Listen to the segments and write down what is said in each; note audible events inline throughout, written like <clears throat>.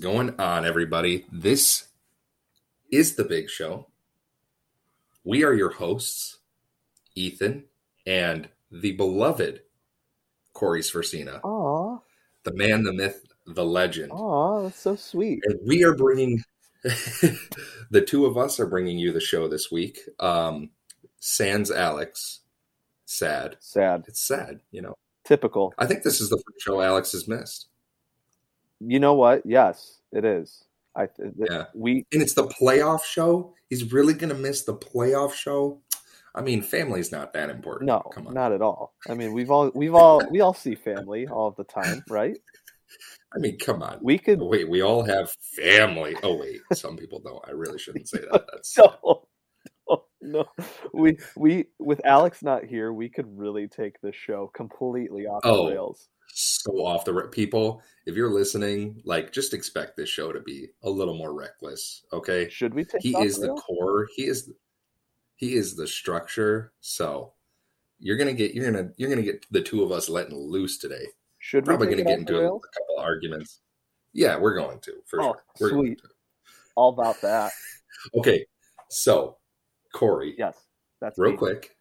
going on, everybody? This is the big show. We are your hosts, Ethan and the beloved Corey Sversina, Aw, the man, the myth, the legend. aw, that's so sweet. And we are bringing, <laughs> the two of us are bringing you the show this week. Um, Sans Alex, sad. Sad. It's sad, you know. Typical. I think this is the first show Alex has missed. You know what? Yes, it is. I th- Yeah. we and it's the playoff show. He's really gonna miss the playoff show. I mean, family's not that important. no, come on. not at all. I mean, we've all we've all we all see family all the time, right? <laughs> I mean, come on. We could Wait, we all have family. Oh wait, some people don't. I really shouldn't say that. <laughs> That's no, no, no. We we with Alex not here, we could really take this show completely off Oh. the rails. So off the people. If you're listening, like, just expect this show to be a little more reckless. Okay, Should we take he is the core. He is he is the structure. So you're gonna get you're gonna you're gonna get the two of us letting loose today. Should Probably we gonna get into a, rails? couple arguments. Yeah, we're going to for Oh, sure. We're going sweet. to. All about that. <laughs> Okay, so Corey, Yes, that's real quick.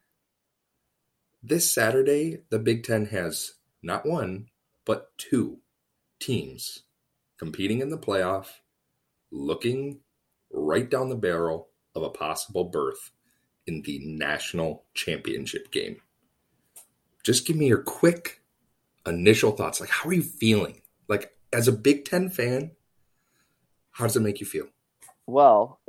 This Saturday, the Big Ten has not one, but two teams competing in the playoff, looking right down the barrel of a possible berth in the national championship game. Just give me your quick initial thoughts. Like, how are you feeling? Like, as a Big Ten fan, how does it make you feel? Well,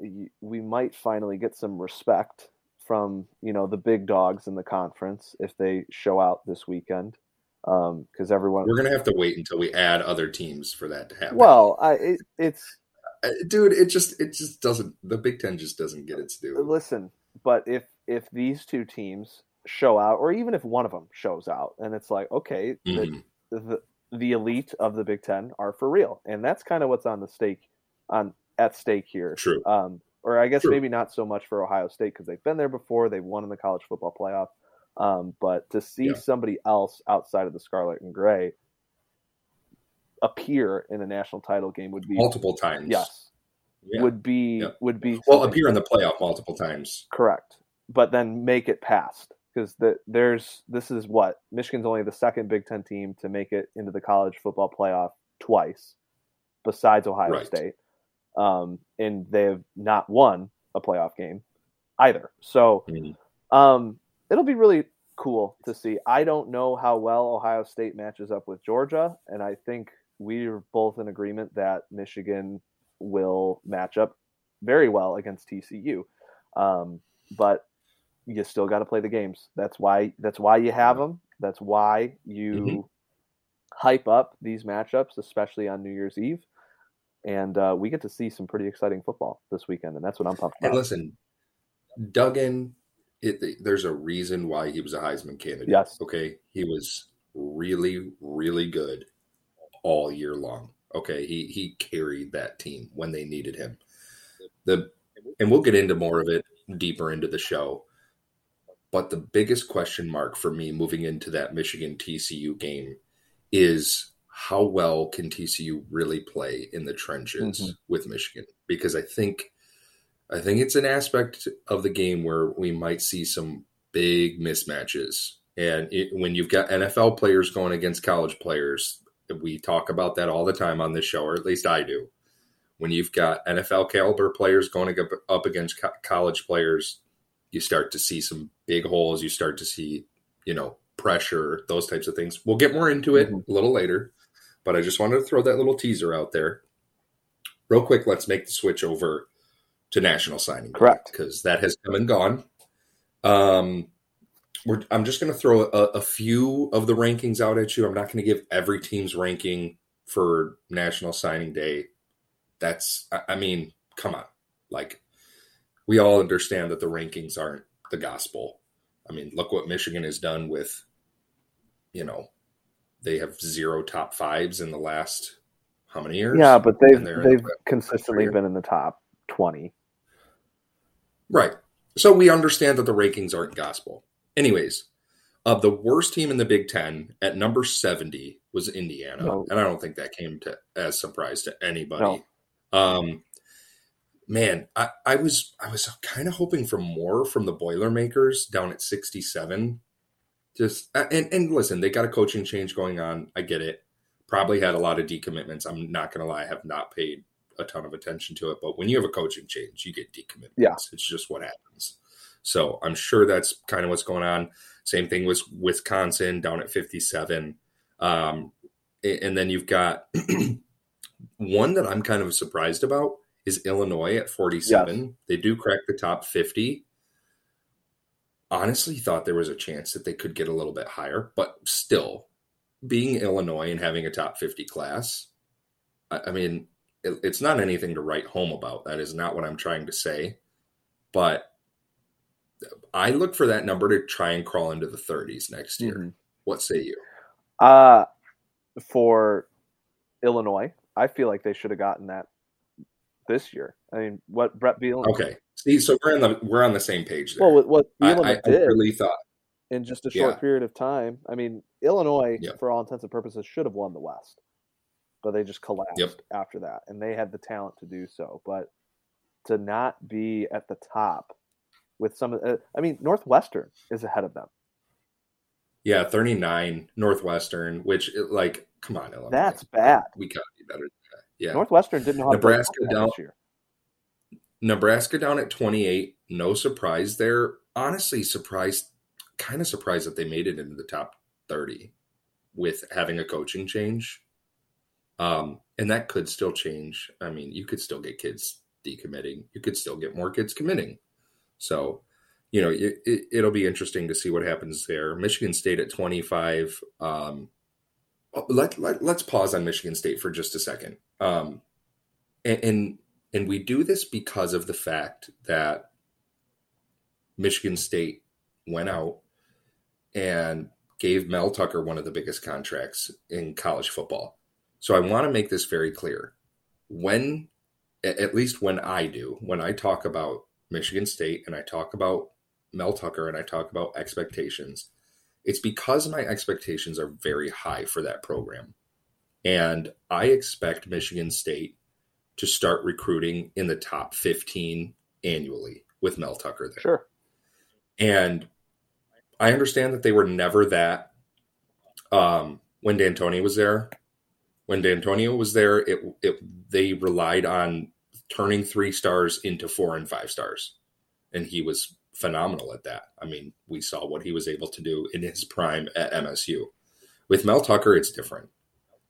we might finally get some respect from you know the big dogs in the conference if they show out this weekend, because everyone. We're gonna have to wait until we add other teams for that to happen. Well, I it, it's Uh, dude it just it just doesn't the big ten just doesn't get its due listen, but if if these two teams show out, or even if one of them shows out, and it's like okay, the, Mhm. the the elite of the Big Ten are for real, and that's kind of what's on the stake on at stake here. true um, or I guess True. maybe not so much for Ohio State because they've been there before. They've won in the college football playoff. Um, but to see Yeah. somebody else outside of the Scarlet and Gray appear in a national title game would be multiple times yes Yeah. would be Yeah. would be well appear in the playoff multiple times correct, but then make it past because the, there's this is what Michigan's only the second Big Ten team to make it into the college football playoff twice, besides Ohio Right. State, um, and they have not won a playoff game either. So Mhm. um, it'll be really cool to see. I don't know how well Ohio State matches up with Georgia, and I think we're both in agreement that Michigan will match up very well against TCU. Um, but you still got to play the games. That's why. That's why you have them. That's why you Mhm. hype up these matchups, especially on New Year's Eve. And uh, we get to see some pretty exciting football this weekend, and that's what I'm pumped and about. listen duggan it, there's a reason why he was a heisman candidate Yes. okay he was really really good all year long okay he he carried that team when they needed him the and we'll get into more of it deeper into the show but the biggest question mark for me moving into that michigan tcu game is how well can tcu really play in the trenches Mhm. with michigan because i think i think it's an aspect of the game where we might see some big mismatches. And it, when you've got nfl players going against college players we talk about that all the time on this show or at least i do. When you've got nfl caliber players going up, against co- college players you start to see some big holes. You start to see you know pressure those types of things. We'll get more into it Mhm. a little later but i just wanted to throw that little teaser out there. Real quick let's make the switch over to national signing Correct. because that has come and gone. Um we're, i'm just going to throw a, a few of the rankings out at you. I'm not going to give every team's ranking for national signing day. That's I, I mean come on. Like we all understand that the rankings aren't the gospel. I mean look what michigan has done with you know they have zero top fives in the last how many years? Yeah, but they've they're in the they've consistently been in the top twenty. Right. So we understand that the rankings aren't gospel. Anyways, Uh, the worst team in the Big Ten at number 70 was Indiana. No. And I don't think that came to as surprise to anybody. No. Um, man, I, I was I was kind of hoping for more from the Boilermakers down at 67. Just uh, and and listen, they got a coaching change going on. I get it. Probably had a lot of decommitments. I'm not gonna lie, I have not paid a ton of attention to it. But when you have a coaching change, you get decommitments. Yeah. It's just what happens. So I'm sure that's kind of what's going on. Same thing with Wisconsin down at 57. Um, and then you've got <clears throat> one that I'm kind of surprised about is Illinois at 47. They do crack the top 50. Honestly, thought there was a chance that they could get a little bit higher, but still, being Illinois and having a top 50 class, I, I mean, it, it's not anything to write home about. That is not what I'm trying to say. But I look for that number to try and crawl into the 30s next year. Mhm. What say you? Uh, for Illinois, I feel like they should have gotten that this year. I mean, what Bret Bielema, Okay. See, so we're on the we're on the same page there. well, what- I, Bielema I, I did really thought in just a short Yeah. period of time. I mean, Illinois, for all intents and purposes, should have won the West, but they just collapsed Yep. after that, and they had the talent to do so. But to not be at the top with some, of uh, I mean, Northwestern is ahead of them. yeah, 39 Northwestern, which like come on, Illinois. That's bad. We gotta be better than that. Yeah. Northwestern didn't have Nebraska down- this year. Nebraska down at 28. No surprise there. Honestly, surprised, kind of surprised that they made it into the top 30 with having a coaching change. Um, and that could still change. I mean, you could still get kids decommitting. You could still get more kids committing. So, you know, it, it, it'll be interesting to see what happens there. Michigan State at 25. Um, let, let, let's pause on Michigan State for just a second. Um, and, and and we do this because of the fact that Michigan State went out and gave Mel Tucker one of the biggest contracts in college football. So I want to make this very clear. When, at least when I do, when I talk about Michigan State and I talk about Mel Tucker and I talk about expectations, it's because my expectations are very high for that program. And I expect Michigan State to start recruiting in the top 15 annually with Mel Tucker there. Sure. And I understand that they were never that um, when D'Antoni was there. When D'Antonio was there, it, it they relied on turning three stars into four and five stars, and he was phenomenal at that. I mean, we saw what he was able to do in his prime at MSU. With Mel Tucker, it's different.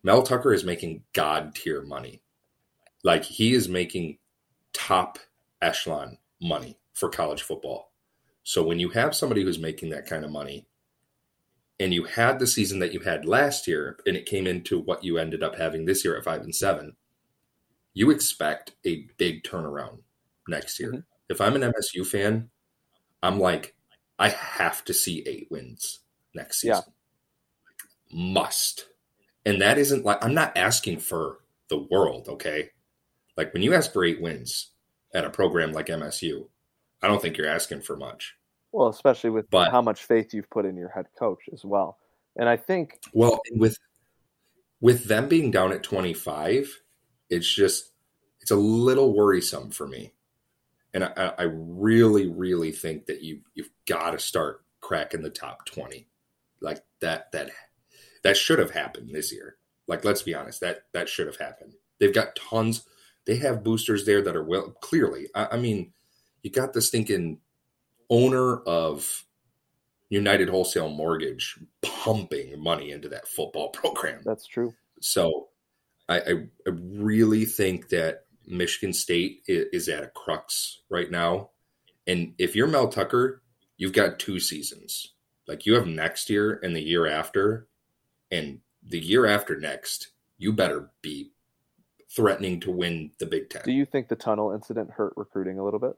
Mel Tucker is making god tier money. Like he is making top echelon money for college football. So when you have somebody who's making that kind of money and you had the season that you had last year and it came into what you ended up having this year at 5 and 7, you expect a big turnaround next year. Mhm. If I'm an MSU fan, I'm like I have to see 8 wins next Yeah. season. Must. And that isn't like I'm not asking for the world, okay? Like when you ask for 8 wins at a program like MSU, I don't think you're asking for much. Well, especially with But- how much faith you've put in your head coach as well. And I think Well, with with them being down at 25, it's just it's a little worrisome for me. And I, I really, really think that you you've got to start cracking the top 20. Like that that that should have happened this year. Like let's be honest, that that should have happened. They've got tons. They have boosters there that are well clearly. I, I mean, you got the stinking owner of United Wholesale Mortgage pumping money into that football <laughs> program. that's true. So I, I, I really think that Michigan State is, is at a crux right now. And if you're Mel Tucker, you've got two seasons. Like you have next year and the year after, and the year after next, you better be threatening to win the Big Ten. Do you think the tunnel incident hurt recruiting a little bit?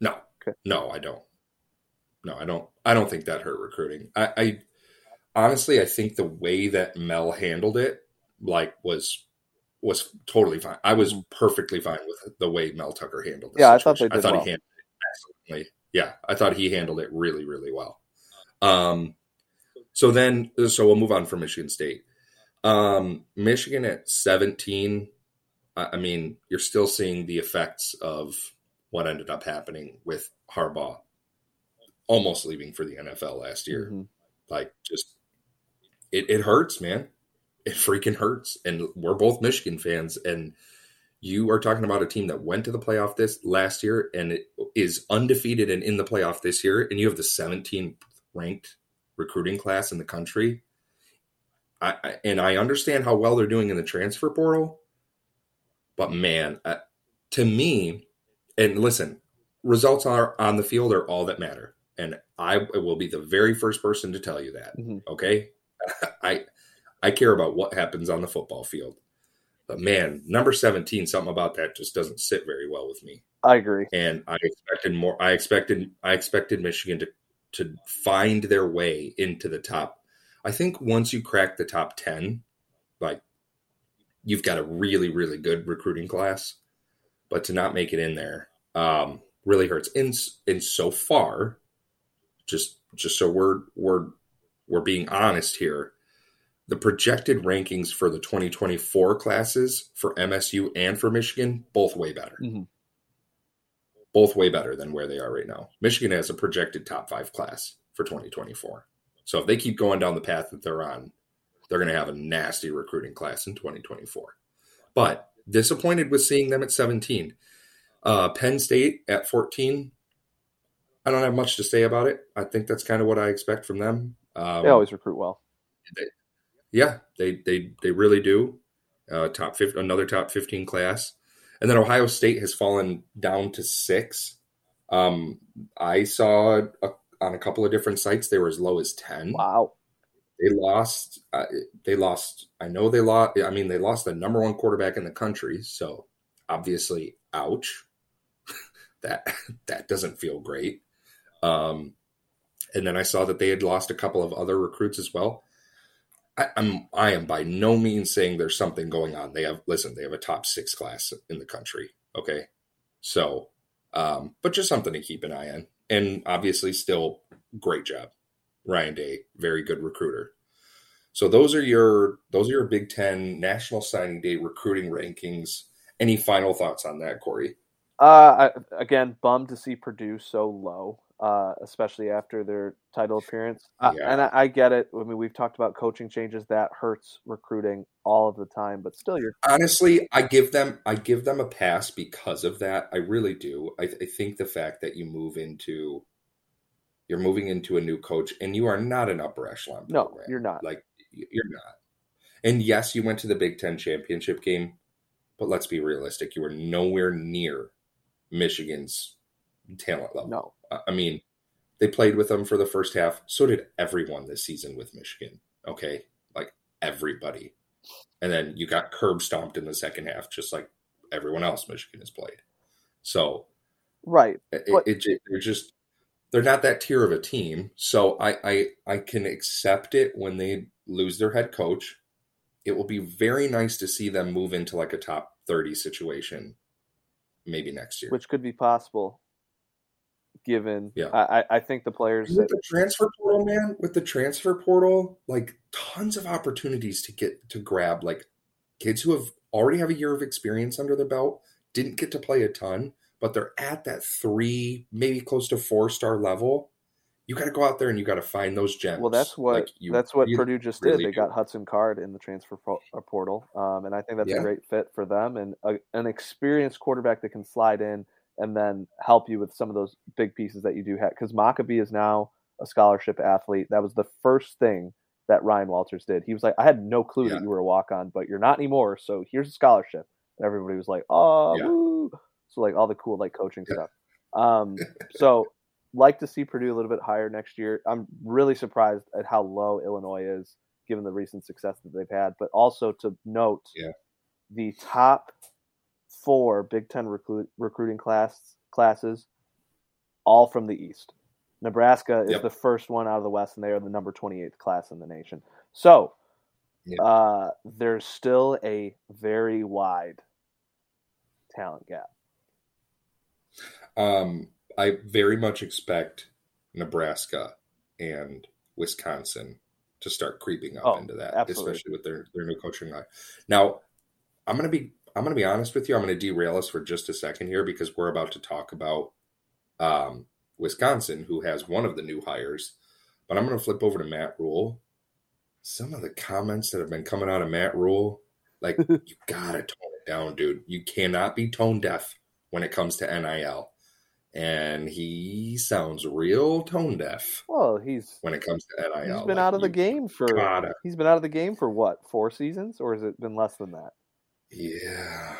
No, Okay. no, I don't. No, I don't. I don't think that hurt recruiting. I, I honestly, I think the way that Mel handled it, like, was was totally fine. I was perfectly fine with the way Mel Tucker handled it. Yeah, I thought they did I thought well. he handled it excellently. Yeah, I thought he handled it really, really well. Um, So then, so we'll move on from Michigan State. Um, Michigan at 17. I mean, you're still seeing the effects of what ended up happening with Harbaugh almost leaving for the NFL last year. Mm-hmm. Like, just it, it hurts, man. It freaking hurts. And we're both Michigan fans. And you are talking about a team that went to the playoff this last year and it is undefeated and in the playoff this year. And you have the 17th ranked recruiting class in the country. I, I, and I understand how well they're doing in the transfer portal, but man, uh, to me, and listen, results are on the field are all that matter, and I will be the very first person to tell you that. Mm-hmm. Okay, <laughs> I I care about what happens on the football field, but man, number seventeen, something about that just doesn't sit very well with me. I agree, and I expected more. I expected I expected Michigan to to find their way into the top. I think once you crack the top 10, like you've got a really, really good recruiting class. But to not make it in there um, really hurts. In in so far, just just so we're we're we're being honest here, the projected rankings for the 2024 classes for MSU and for Michigan both way better. Mm-hmm both way better than where they are right now. Michigan has a projected top five class for 2024. So if they keep going down the path that they're on, they're going to have a nasty recruiting class in 2024. But disappointed with seeing them at 17. Uh, Penn State at 14. I don't have much to say about it. I think that's kind of what I expect from them. Um, they always recruit well. They, yeah, they they they really do. Uh, top 50, another top 15 class. And then Ohio State has fallen down to six. Um, I saw a, on a couple of different sites they were as low as ten. Wow. They lost. Uh, they lost. I know they lost. I mean, they lost the number one quarterback in the country. So obviously, ouch. <laughs> that that doesn't feel great. Um, and then I saw that they had lost a couple of other recruits as well. I, am I am by no means saying there's something going on. They have listen, they have a top six class in the country. Okay. So um, but just something to keep an eye on. And obviously still great job. Ryan Day, very good recruiter. So those are your those are your Big Ten National Signing Day recruiting rankings. Any final thoughts on that, Corey? Uh, I, again, bummed to see Purdue so low uh, especially after their title appearance. Uh, yeah. And I, I, get it. I mean, we've talked about coaching changes that hurts recruiting all of the time, but still, you're honestly, I give them, I give them a pass because of that. I really do. I, I think the fact that you move into, you're moving into a new coach, and you are not an upper echelon. Program. No, you're not. Like you're not. And yes, you went to the Big Ten championship game, but let's be realistic. You were nowhere near Michigan's talent level. No. I mean, they played with them for the first half. So did everyone this season with Michigan. Okay. Like everybody. And then you got curb stomped in the second half, just like everyone else Michigan has played. So, right. It, but- it, it, they're just, they're not that tier of a team. So I, I, I can accept it when they lose their head coach. It will be very nice to see them move into like a top 30 situation maybe next year. Which could be possible given. Yeah, I, I think the players with the transfer portal, man, with the transfer portal, like tons of opportunities to get to grab like kids who have already have a year of experience under their belt, didn't get to play a ton, but they're at that three, maybe close to four star level. You got to go out there and you got to find those gems. Well, that's what like you, that's what Purdue just really did. They do. got Hudson Card in the transfer uh, portal, um, and I think that's yeah. a great fit for them and a, an experienced quarterback that can slide in and then help you with some of those big pieces that you do have. Because Mockobee is now a scholarship athlete. That was the first thing that Ryan Walters did. He was like, I had no clue yeah. that you were a walk on, but you're not anymore. So here's a scholarship. And everybody was like, oh, yeah. woo. So like all the cool like coaching yeah. stuff. Um, so <laughs> like to see Purdue a little bit higher next year. I'm really surprised at how low Illinois is given the recent success that they've had, but also to note yeah. the top four Big Ten recruit, recruiting class classes, all from the East. Nebraska is yep. the first one out of the West, and they are the number 28th class in the nation. So yep. uh, there's still a very wide talent gap. Um, I very much expect Nebraska and Wisconsin to start creeping up Oh, into that, absolutely. especially with their their new coaching line. Now, I'm gonna be I'm gonna be honest with you. I'm gonna derail us for just a second here because we're about to talk about um, Wisconsin, who has one of the new hires. But I'm gonna flip over to Matt Rhule. Some of the comments that have been coming out of Matt Rhule, like <laughs> you gotta tone it down, dude. You cannot be tone deaf when it comes to NIL. And he sounds real tone deaf Well, he's when it comes to NIL. he's been Like, out of the game for gotta- he's been out of the game for what four seasons, or has it been less than that? Yeah.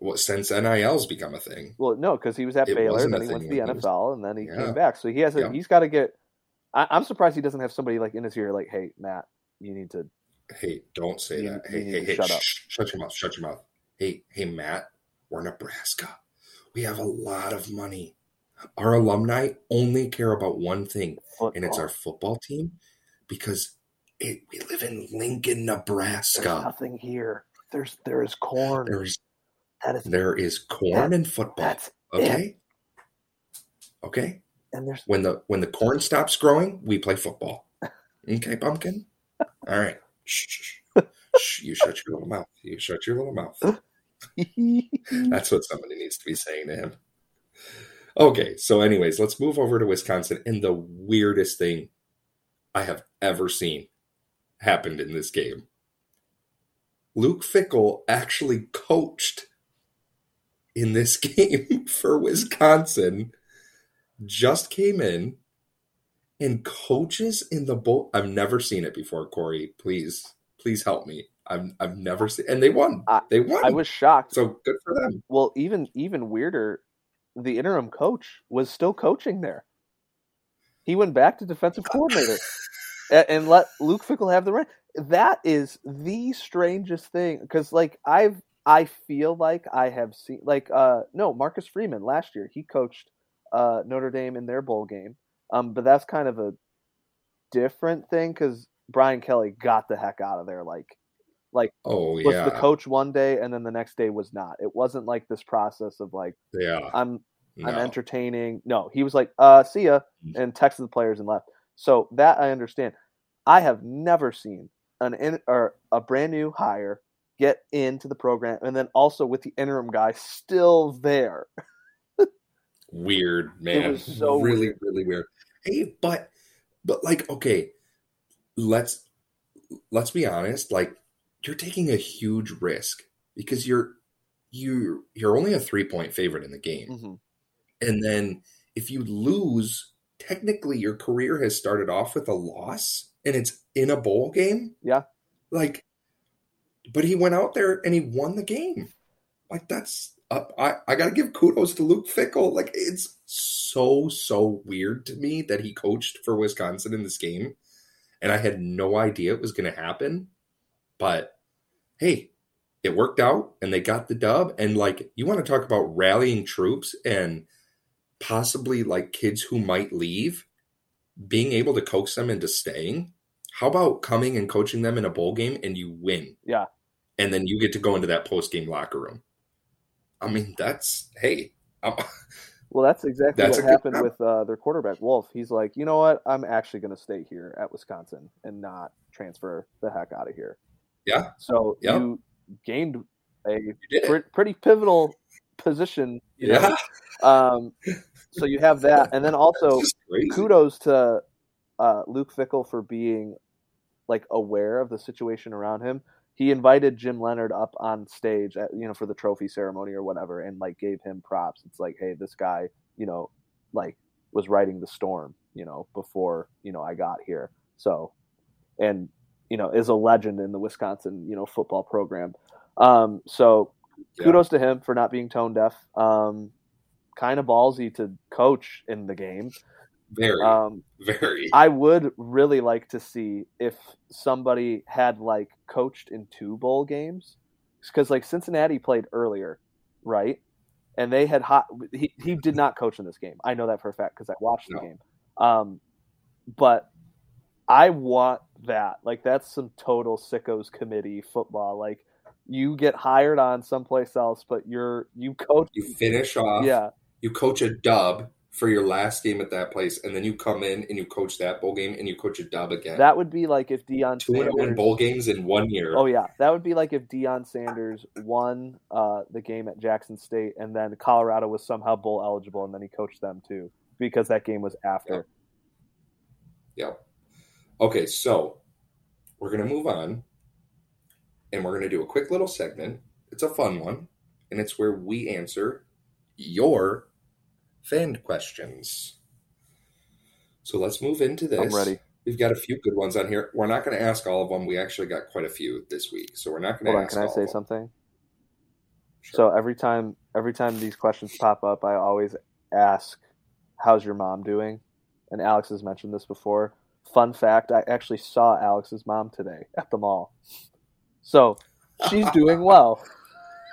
Well, since NIL's become a thing. Well, no, because he was at It Baylor, then he went to the he was- NFL, and then he Yeah. came back. So he has a, Yeah. he's got to get. I, I'm surprised he doesn't have somebody like in his ear, like, "Hey, Matt, you need to." Hey, don't say that. Hey, hey, hey, shut up. shh, shut your mouth. Shut your mouth. Hey, hey, Matt, we're Nebraska. We have a lot of money. Our alumni only care about one thing, and it's our football team because it, we live in Lincoln, There's Nebraska. nothing here. There's there is corn. There's that is there is corn and football. Okay. Okay. and there's When the when the corn stops growing, we play football. Okay, pumpkin. All right. Shh, shh. Shh, you shut your little mouth. You shut your little mouth. <laughs> That's what somebody needs to be saying to him. Okay, so anyways, let's move over to Wisconsin. And the weirdest thing I have ever seen happened in this game. Luke Fickell actually coached in this <laughs> game for Wisconsin. Just came in and coaches in the bowl. I've never seen it before, Corey. Please, please help me. I've I've never seen and they won. I- They won. I was shocked. so good for them. Well, even even weirder, the interim coach was still coaching there. He went back to defensive coordinator <laughs> and, and let Luke Fickell have the right. That is the strangest thing because, like, I've I feel like I have seen like uh no Marcus Freeman last year he coached uh Notre Dame in their bowl game, um, but that's kind of a different thing because Brian Kelly got the heck out of there like like Oh was yeah, the coach one day and then the next day was not. It wasn't like this process of like yeah. I'm I'm entertaining. No, he was like, uh, see ya, and texted the players and left. So that I understand. I have never seen an in, or a brand new hire get into the program and then also with the interim guy still there. <laughs> weird, man. so really, weird. really weird. Hey, but but like, okay, let's let's be honest. Like, you're taking a huge risk because you're you you're only a three point favorite in the game, hmm and then if you lose, technically your career has started off with a loss, and it's in a bowl game. Yeah. like, but he went out there and he won the game. Like that's uh, I I got to give kudos to Luke Fickell. Like it's so so weird to me that he coached for Wisconsin in this game, and I had no idea it was going to happen. But hey, it worked out, and they got the dub. And like you want to talk about rallying troops and possibly like kids who might leave, being able to coax them into staying. How about coming and coaching them in a bowl game and you win? Yeah. And then you get to go into that post game locker room. I mean, that's hey, I'm, <laughs> Well, that's exactly That's what a good happened with uh, their quarterback Wolf. He's like, you know what? I'm actually going to stay here at Wisconsin and not transfer the heck out of here. Yeah. So you gained a you did pre- pretty pivotal position. Yeah, Um, so you have that, and then also It's just crazy. kudos to uh, Luke Fickell for being like aware of the situation around him. He invited Jim Leonhard up on stage, at, you know, for the trophy ceremony or whatever, and like gave him props. It's like, hey, this guy, you know, like was riding the storm, you know, before you know I got here. So, and you know, is a legend in the Wisconsin, you know, football program. Um, so Yeah. kudos to him for not being tone deaf. Um, kind of ballsy to coach in the game. Very, Um, very. I would really like to see if somebody had like coached in two bowl games, because like Cincinnati played earlier, right? And they had hot. He he did not coach in this game. I know that for a fact because I watched the No. game. Um, but I want that. Like that's some total sickos committee football. Like you get hired on someplace else, but you're you coach. you finish off. Yeah, You coach a dub, for your last game at that place, and then you come in and you coach that bowl game and you coach a dub again. That would be like if Deion two and bowl games in one year. Oh yeah, that would be like if Deion Sanders won uh, the game at Jackson State, and then Colorado was somehow bowl eligible, and then he coached them too because that game was after. Yep. Okay, so we're gonna move on, and we're gonna do a quick little segment. It's a fun one, and it's where we answer your fan questions. So let's move into this. I'm ready. We've got a few good ones on here. We're not going to ask all of them. We actually got quite a few this week, so we're not going Hold to on, ask. can I say something? Sure. So every time, every time these questions pop up, I always ask, "How's your mom doing?" And Alex has mentioned this before. Fun fact: I actually saw Alex's mom today at the mall, so she's doing well.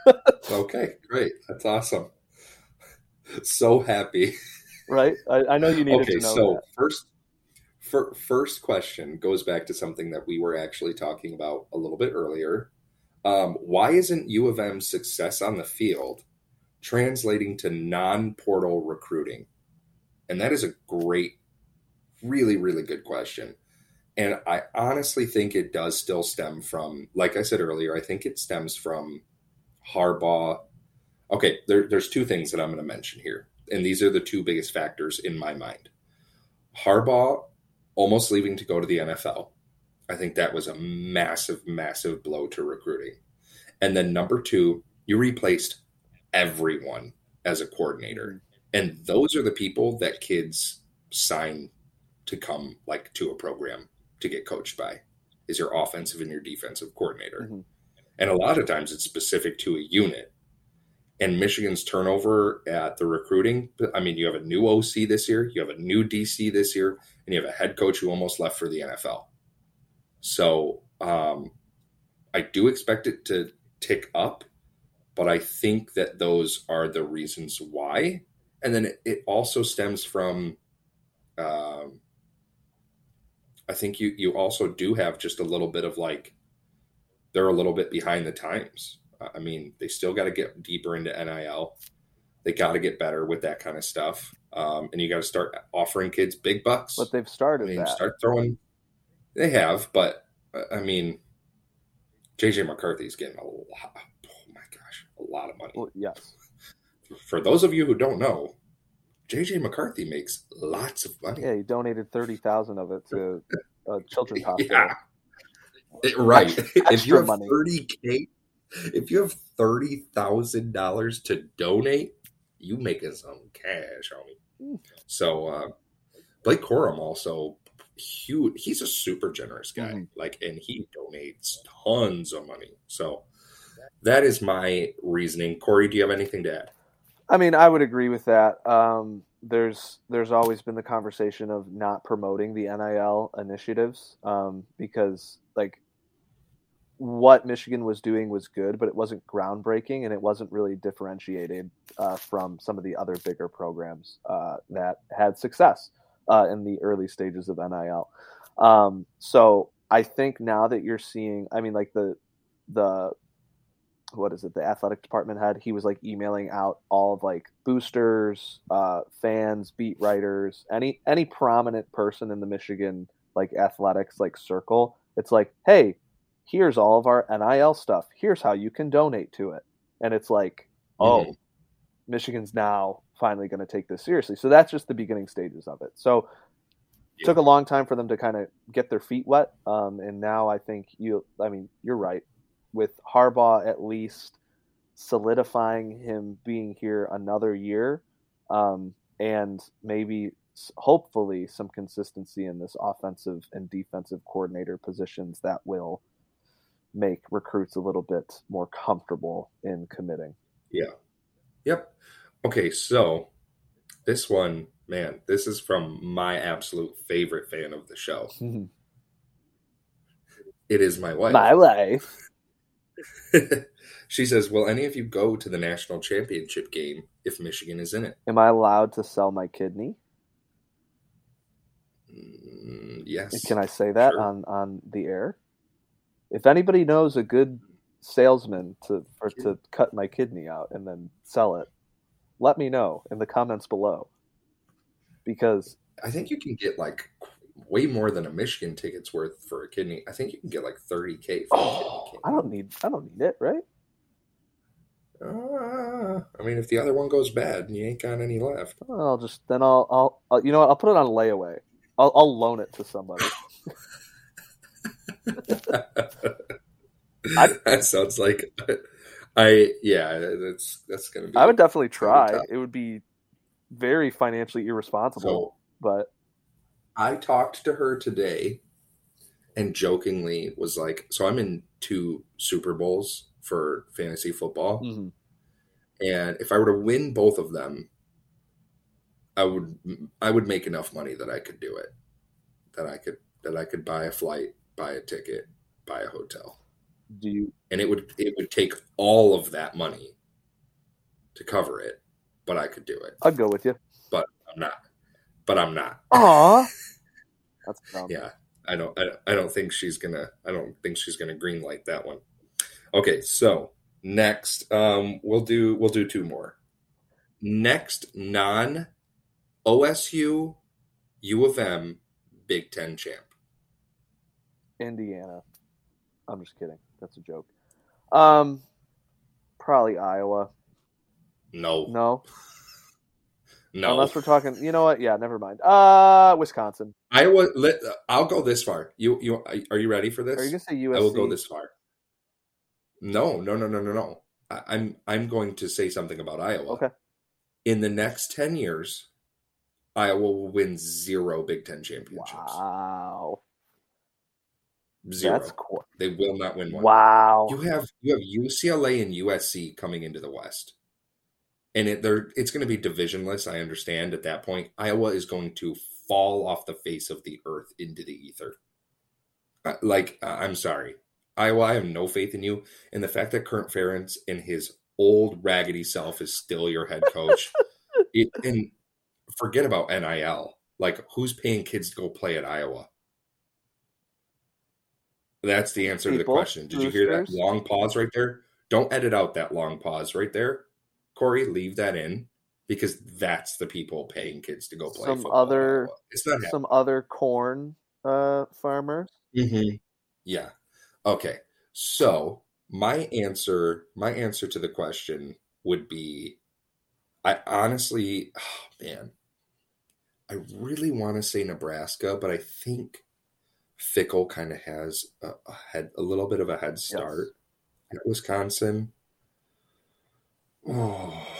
<laughs> okay, great. That's awesome. So happy. Right? I, I know you needed okay, to know so that. first, fir- first question goes back to something that we were actually talking about a little bit earlier. Um, why isn't U of M's success on the field translating to non-portal recruiting? And that is a great, really, really good question. And I honestly think it does still stem from, like I said earlier, I think it stems from Harbaugh. Okay, there, there's two things that I'm going to mention here, and these are the two biggest factors in my mind. Harbaugh almost leaving to go to the NFL. I think that was a massive, massive blow to recruiting. And then number two, you replaced everyone as a coordinator. And those are the people that kids sign to come like to a program to get coached by is your offensive and your defensive coordinator. Mhm. And a lot of times it's specific to a unit. And Michigan's turnover at the recruiting, I mean, you have a new OC this year, you have a new DC this year, and you have a head coach who almost left for the NFL. So um, I do expect it to tick up, but I think that those are the reasons why. And then it, it also stems from, um, I think you you also do have just a little bit of like they're a little bit behind the times. I mean, they still got to get deeper into NIL. They got to get better with that kind of stuff, um, and you got to start offering kids big bucks. But they've I started mean, that. start throwing. They have, but uh, I mean, JJ McCarthy's getting a lot. Oh my gosh, a lot of money. Well, yes. For those of you who don't know, JJ McCarthy makes lots of money. Yeah, he donated thirty thousand of it to a <laughs> children's hospital. Yeah. It- right. Extra- if you have money. thirty k, if you have thirty thousand dollars to donate, you making some cash, homie. Mm. So uh, Blake Corum also huge. He's a super generous guy. Mhm. Like, and he donates tons of money. So that is my reasoning. Corey, do you have anything to add? I mean, I would agree with that. Um, there's there's always been the conversation of not promoting the NIL initiatives um, because like what Michigan was doing was good, but it wasn't groundbreaking and it wasn't really differentiated uh, from some of the other bigger programs uh, that had success uh, in the early stages of NIL. Um, so I think now that you're seeing, I mean, like the the what is it the athletic department head he was like emailing out all of like boosters uh fans beat writers any any prominent person in the michigan like athletics like circle. It's like hey here's all of our nil stuff. Here's how you can donate to it. And it's like oh Mhm. michigan's now finally going to take this seriously. So that's just the beginning stages of it. So Yeah. took a long time for them to kind of get their feet wet um, and now i think you i mean you're right with Harbaugh at least solidifying him being here another year, um, and maybe hopefully some consistency in this offensive and defensive coordinator positions that will make recruits a little bit more comfortable in committing. Yeah. Yep. Okay, so this one, man, this is from my absolute favorite fan of the show. <laughs> It is my wife. My life. <laughs> she says, Will any of you go to the national championship game if Michigan is in it? Am I allowed to sell my kidney? Mm, yes. Can I say that Sure. on on the air? If anybody knows a good salesman to for to cut my kidney out and then sell it, let me know in the comments below. because I think you can get like way more than a Michigan ticket's worth for a kidney. I think you can get like 30k for oh, a kidney. I don't need I don't need it, right? Uh, I mean, if the other one goes bad and you ain't got any left, I'll just then I'll I'll, I'll you know what? I'll put it on layaway. I'll, I'll loan it to somebody. <laughs> that sounds like I yeah that's that's gonna be. I would definitely try. It would be very financially irresponsible, So but I talked to her today, and jokingly was like, "So I'm in two Super Bowls for fantasy football, mhm. and if I were to win both of them, I would I would make enough money that I could do it, that I could that I could buy a flight, buy a ticket, buy a hotel." do you and it would it would take all of that money to cover it, but I could do it. I'd go with you. But I'm not. But I'm not. Aw. <laughs> That's dumb. Yeah, I don't. I, I don't think she's gonna. I don't think she's gonna green light that one. Okay, so next, um, we'll do we'll do two more. Next, non OSU U of M Big Ten champ. Indiana. I'm just kidding. That's a joke. Um probably Iowa. No, No. No. Unless we're talking you know what? Yeah, never mind. Uh Wisconsin. Iowa. Let, I'll go this far. You you are you ready for this? Are you gonna say USC? I will go this far. No, no, no, no, no, no. I, I'm I'm going to say something about Iowa. Okay. In the next ten years, Iowa will win zero Big Ten championships. Wow. Zero. That's cool. They will not win one. Wow. You have you have UCLA and USC coming into the West, and it, they're it's going to be divisionless. I understand at that point, Iowa is going to fall off the face of the earth into the ether. Uh, Like uh, I'm sorry, Iowa. I have no faith in you, and the fact that Kirk Ferentz and his old raggedy self is still your head coach, <laughs> it, and forget about NIL. Like who's paying kids to go play at Iowa? That's the answer to the question. Did you hear that long pause right there? Don't edit out that long pause right there. Corey, leave that in because that's the people paying kids to go play Some football. other- Iowa. It's not Some other corn uh farmers. happening. Yeah. Okay. So my answer, my answer to the question would be, I honestly, oh, man, I really want to say Nebraska, but I think Fickell kind of has a, a head, a little bit of a head start. at Wisconsin. Oh. <sighs>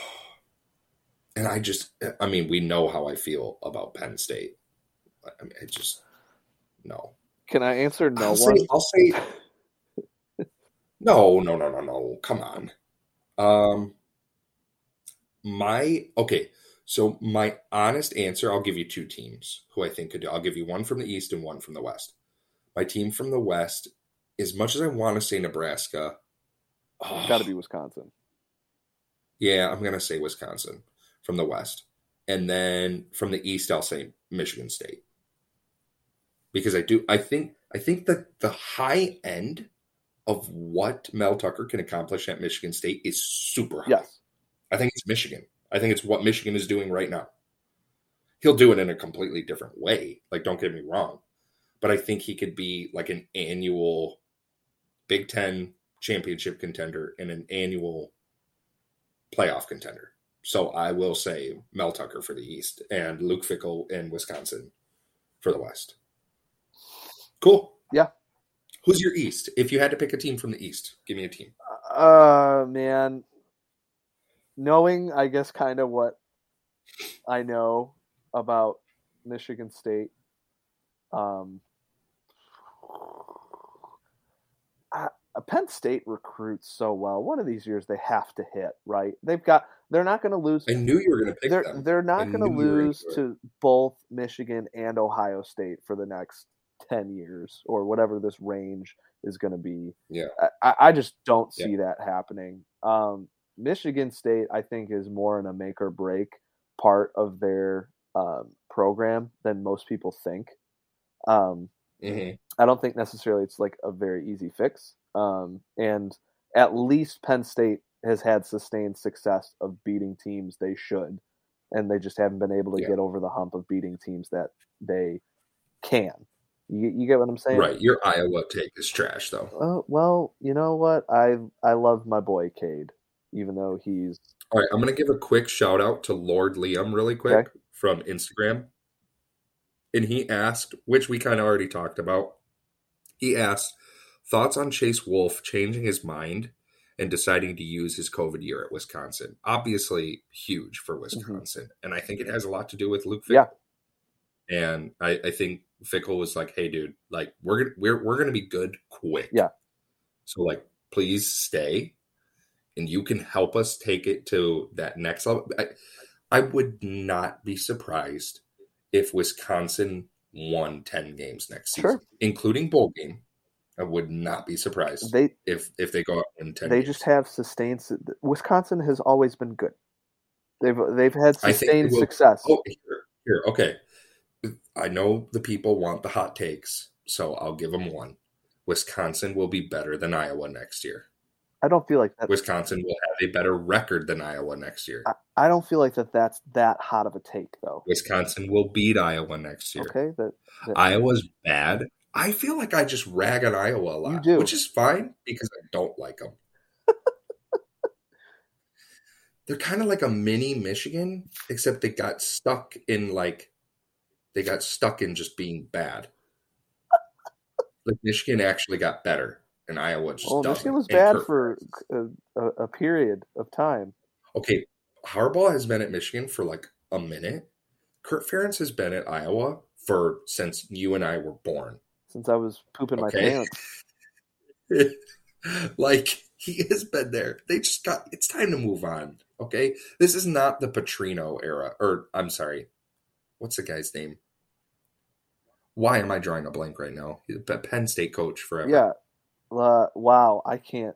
And I just, I mean, we know how I feel about Penn State. I mean, I just, no. Can I answer no I'll one? say, I'll say, no, no, no, no, no. Come on. Um, my, okay. So my honest answer, I'll give you two teams who I think could do. I'll give you one from the East and one from the West. My team from the West, as much as I want to say Nebraska, oh, Got to be Wisconsin. Yeah, I'm gonna say Wisconsin from the West, and then from the East, I'll say Michigan State because I do. I think I think that the high end of what Mel Tucker can accomplish at Michigan State is super high. Yes. I think it's Michigan. I think it's what Michigan is doing right now. He'll do it in a completely different way. Like, don't get me wrong, but I think he could be like an annual Big Ten championship contender and an annual playoff contender. So I will say Mel Tucker for the East and Luke Fickell in Wisconsin for the West. Cool. Yeah. Who's your East? If you had to pick a team from the East, give me a team. Uh man. Knowing I guess kind of what I know about Michigan State. Um I, Penn State recruits so well. One of these years they have to hit, right? They've got they're not going to lose I knew you were going to pick they're them. they're not going to knew you were gonna lose to both Michigan and Ohio State for the next ten years or whatever this range is going to be. Yeah. I, I just don't Yeah. see that happening. Um, Michigan State, I think, is more in a make or break part of their um, program than most people think. Um, Mhm. I don't think necessarily it's like a very easy fix. Um, and at least Penn State has had sustained success of beating teams they should and they just haven't been able to Yeah. get over the hump of beating teams that they can. You, you get what I'm saying? Right. Your Iowa take is trash, though. Uh, well, you know what? I I love my boy Cade, even though he's All right. I'm going to give a quick shout out to Lord Liam really quick Okay. from Instagram. And he asked, which we kind of already talked about. He asked, thoughts on Chase Wolf changing his mind and deciding to use his COVID year at Wisconsin. Obviously, huge for mm-hmm. Wisconsin. And I think it has a lot to do with Luke Fickell. Yeah. And I, I think Fickell was like, "Hey, dude, like we're gonna we're we're gonna be good quick. Yeah. So like, please stay, and you can help us take it to that next level. I, I would not be surprised if Wisconsin won ten games next season, Sure. including bowl game. I would not be surprised they if if they go out in ten. they games. just have sustained. Wisconsin has always been good. They've they've had I think they sustained will- success. Oh, here, here, okay. I know the people want the hot takes, so I'll give them one. Wisconsin will be better than Iowa next year. I don't feel like that. Wisconsin will have a better record than Iowa next year. I, I don't feel like that. That's that hot of a take, though. Wisconsin will beat Iowa next year. Okay, that Iowa's bad. I feel like I just rag on Iowa a lot, which is fine because I don't like them. <laughs> They're kind of like a mini Michigan, except they got stuck in like they got stuck in just being bad. like Michigan actually got better, and Iowa just well. Michigan was bad for a, a, a period of time. okay. Harbaugh has been at Michigan for like a minute. Kirk Ferentz has been at Iowa for since you and I were born. Since I was pooping my Okay. pants. <laughs> like he has been there. They just got it's time to move on. Okay. This is not the Petrino era. Or I'm sorry. What's the guy's name? Why am I drawing a blank right now? He's a Penn State coach forever. Yeah. Uh, wow, I can't.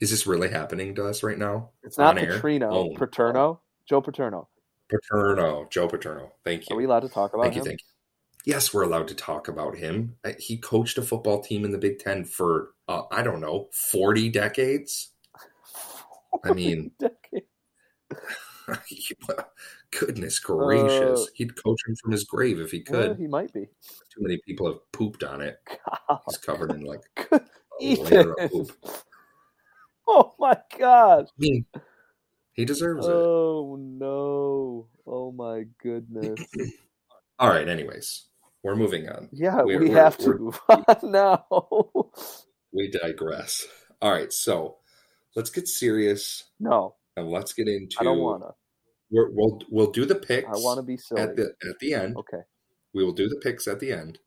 Is this really happening to us right now? It's not On? Petrino. Oh. Paterno. Joe Paterno. Paterno, Joe Paterno. Thank you. Are we allowed to talk about Thank you, him? thank you. Yes, we're allowed to talk about him. Uh, He coached a football team in the Big Ten for uh, I don't know forty decades. I <laughs> mean, Decade. <laughs> goodness gracious, Uh, he'd coach him from his grave if he Well, could. he might be. Too many people have pooped on it. God. He's covered in like <laughs> a layer of poop. Oh my God. I mean, he deserves it. Oh no. Oh my goodness. <clears throat> All right. Anyways, we're moving on. Yeah, We're- we we're- have to we're- move <laughs> on now. We digress. All right. So let's get serious no, and let's get into. I don't wanna. We're, we'll we'll do the picks. I wanna be silly. at the at the end. Okay. We will do the picks at the end.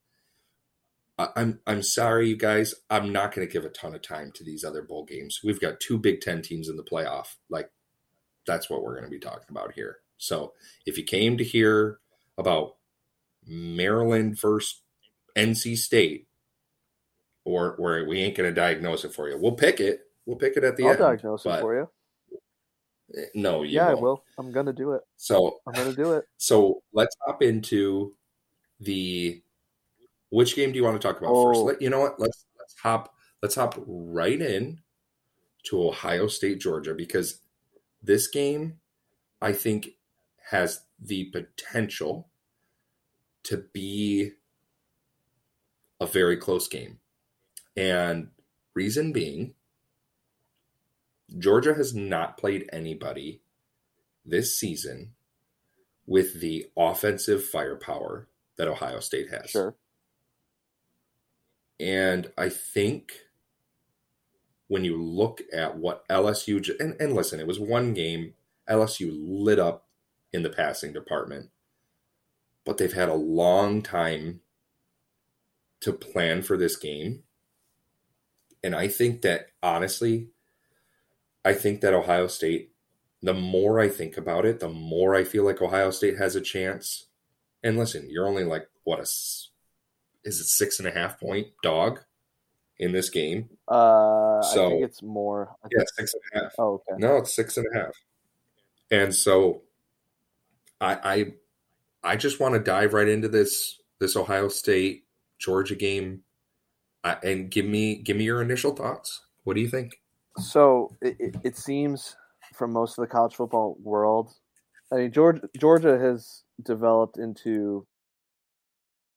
I, I'm I'm sorry, you guys. I'm not going to give a ton of time to these other bowl games. We've got two Big Ten teams in the playoff. Like that's what we're going to be talking about here. So if you came to hear about Maryland versus NC State, or where we ain't going to diagnose it for you. We'll pick it. We'll pick it at the I'll end. diagnose it for you. Eh, no, you Yeah, I won't. will. I'm gonna do it. So I'm gonna do it. so let's hop into the which game do you want to talk about first? Oh. Let you know what? Let's let's hop let's hop right in to Ohio State Georgia because this game I think has the potential to be a very close game. And reason being Georgia has not played anybody this season with the offensive firepower that Ohio State has. Sure. And I think when you look at what LSU and, and listen, it was one game. LSU lit up in the passing department, but they've had a long time to plan for this game. And I think that honestly, I think that Ohio State, the more I think about it, the more I feel like Ohio State has a chance. And listen, you're only like, what, a is it six and a half point dog in this game? Uh, I So- think it's more. I Yeah, six and a half. Oh, okay. No, it's six and a half. And so I I I just want to dive right into this this Ohio State Georgia game I, and give me give me your initial thoughts. What do you think? So it, it, it seems from most of the college football world, I mean, Georgia Georgia has developed into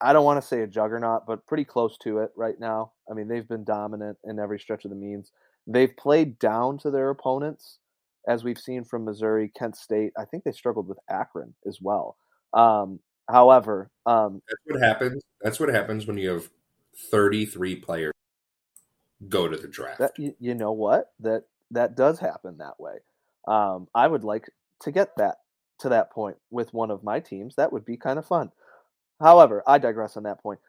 I don't want to say a juggernaut, but pretty close to it right now. I mean, they've been dominant in every stretch of the means. They've played down to their opponents, as we've seen from Missouri, Kent State. I think they struggled with Akron as well. Um, however, um, that's what happens. That's what happens when you have 33 players go to the draft. That, you, you know what? That that does happen that way. Um, I would like to get that to that point with one of my teams. That would be kind of fun. However, I digress on that point.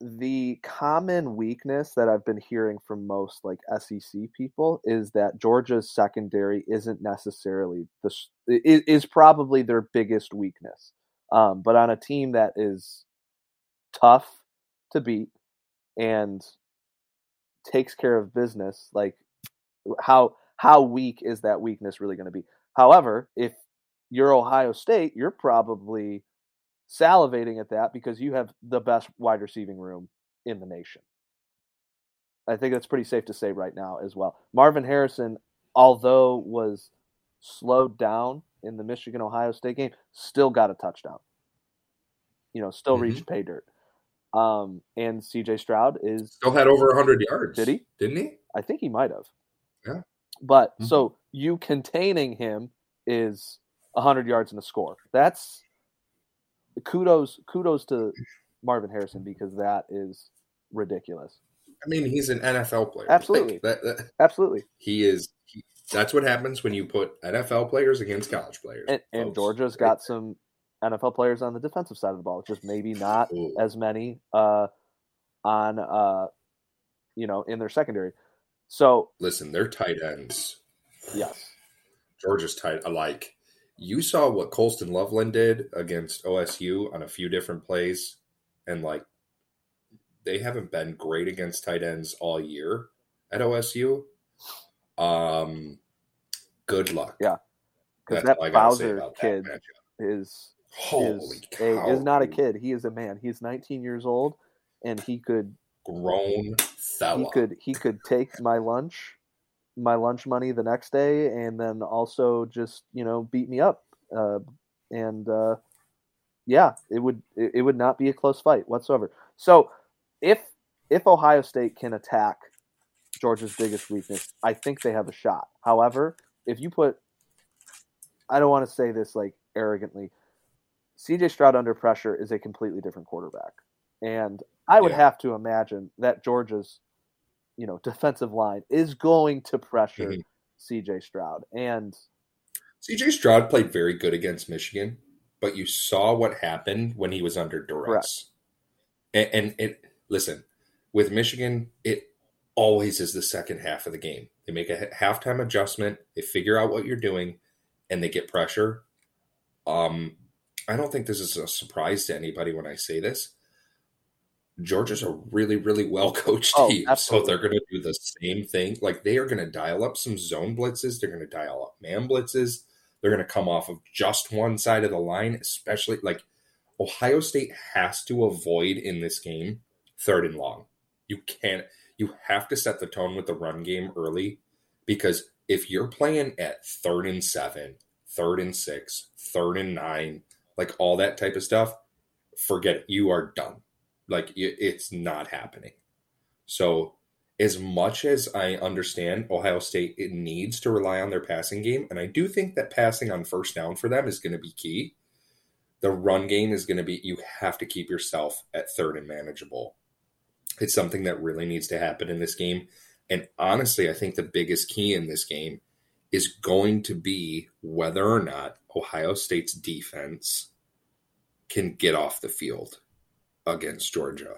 The common weakness that I've been hearing from most like SEC people is that Georgia's secondary isn't necessarily the is probably their biggest weakness. Um, but on a team that is tough to beat and takes care of business, like how how weak is that weakness really going to be? However, if you're Ohio State, you're probably salivating at that because you have the best wide receiving room in the nation. I think that's pretty safe to say right now as well. Marvin Harrison, although was slowed down in the Michigan Ohio State game, still got a touchdown. You know, still mm-hmm. reached pay dirt. Um, and CJ Stroud is still had over 100 yards. Did he? Didn't he? I think he might have. Yeah. But mm-hmm. so you containing him is 100 yards and a score. That's kudos kudos to Marvin Harrison because that is ridiculous. I mean, he's an NFL player. Absolutely, like, that, that, absolutely. He is. He, that's what happens when you put NFL players against college players. And, and Georgia's got some NFL players on the defensive side of the ball, just maybe not Ooh. as many uh, on uh, you know in their secondary. So listen, they're tight ends. Yes, Georgia's tight. Like you saw what Colston Loveland did against OSU on a few different plays, and like they haven't been great against tight ends all year at OSU. Um, good luck. Yeah, because that Bowers kid that is is, a, is not a kid. He is a man. He's 19 years old, and he could grown fella. He could he could take my lunch my lunch money the next day and then also just you know beat me up uh, and uh, yeah it would it, it would not be a close fight whatsoever so if if ohio state can attack georgia's biggest weakness i think they have a shot however if you put i don't want to say this like arrogantly cj stroud under pressure is a completely different quarterback and i would yeah. have to imagine that georgia's you know defensive line is going to pressure mm-hmm. CJ Stroud and CJ Stroud played very good against Michigan, but you saw what happened when he was under duress. And, and it listen, with Michigan, it always is the second half of the game. They make a halftime adjustment, they figure out what you're doing, and they get pressure. Um, I don't think this is a surprise to anybody when I say this. Georgia's a really, really well coached oh, team. Absolutely. So they're going to do the same thing. Like they are going to dial up some zone blitzes. They're going to dial up man blitzes. They're going to come off of just one side of the line, especially like Ohio State has to avoid in this game third and long. You can't, you have to set the tone with the run game early because if you're playing at third and seven, third and six, third and nine, like all that type of stuff, forget it. You are done like it's not happening. So as much as I understand Ohio State it needs to rely on their passing game, and I do think that passing on first down for them is going to be key. The run game is going to be you have to keep yourself at third and manageable. It's something that really needs to happen in this game. And honestly, I think the biggest key in this game is going to be whether or not Ohio State's defense can get off the field against Georgia.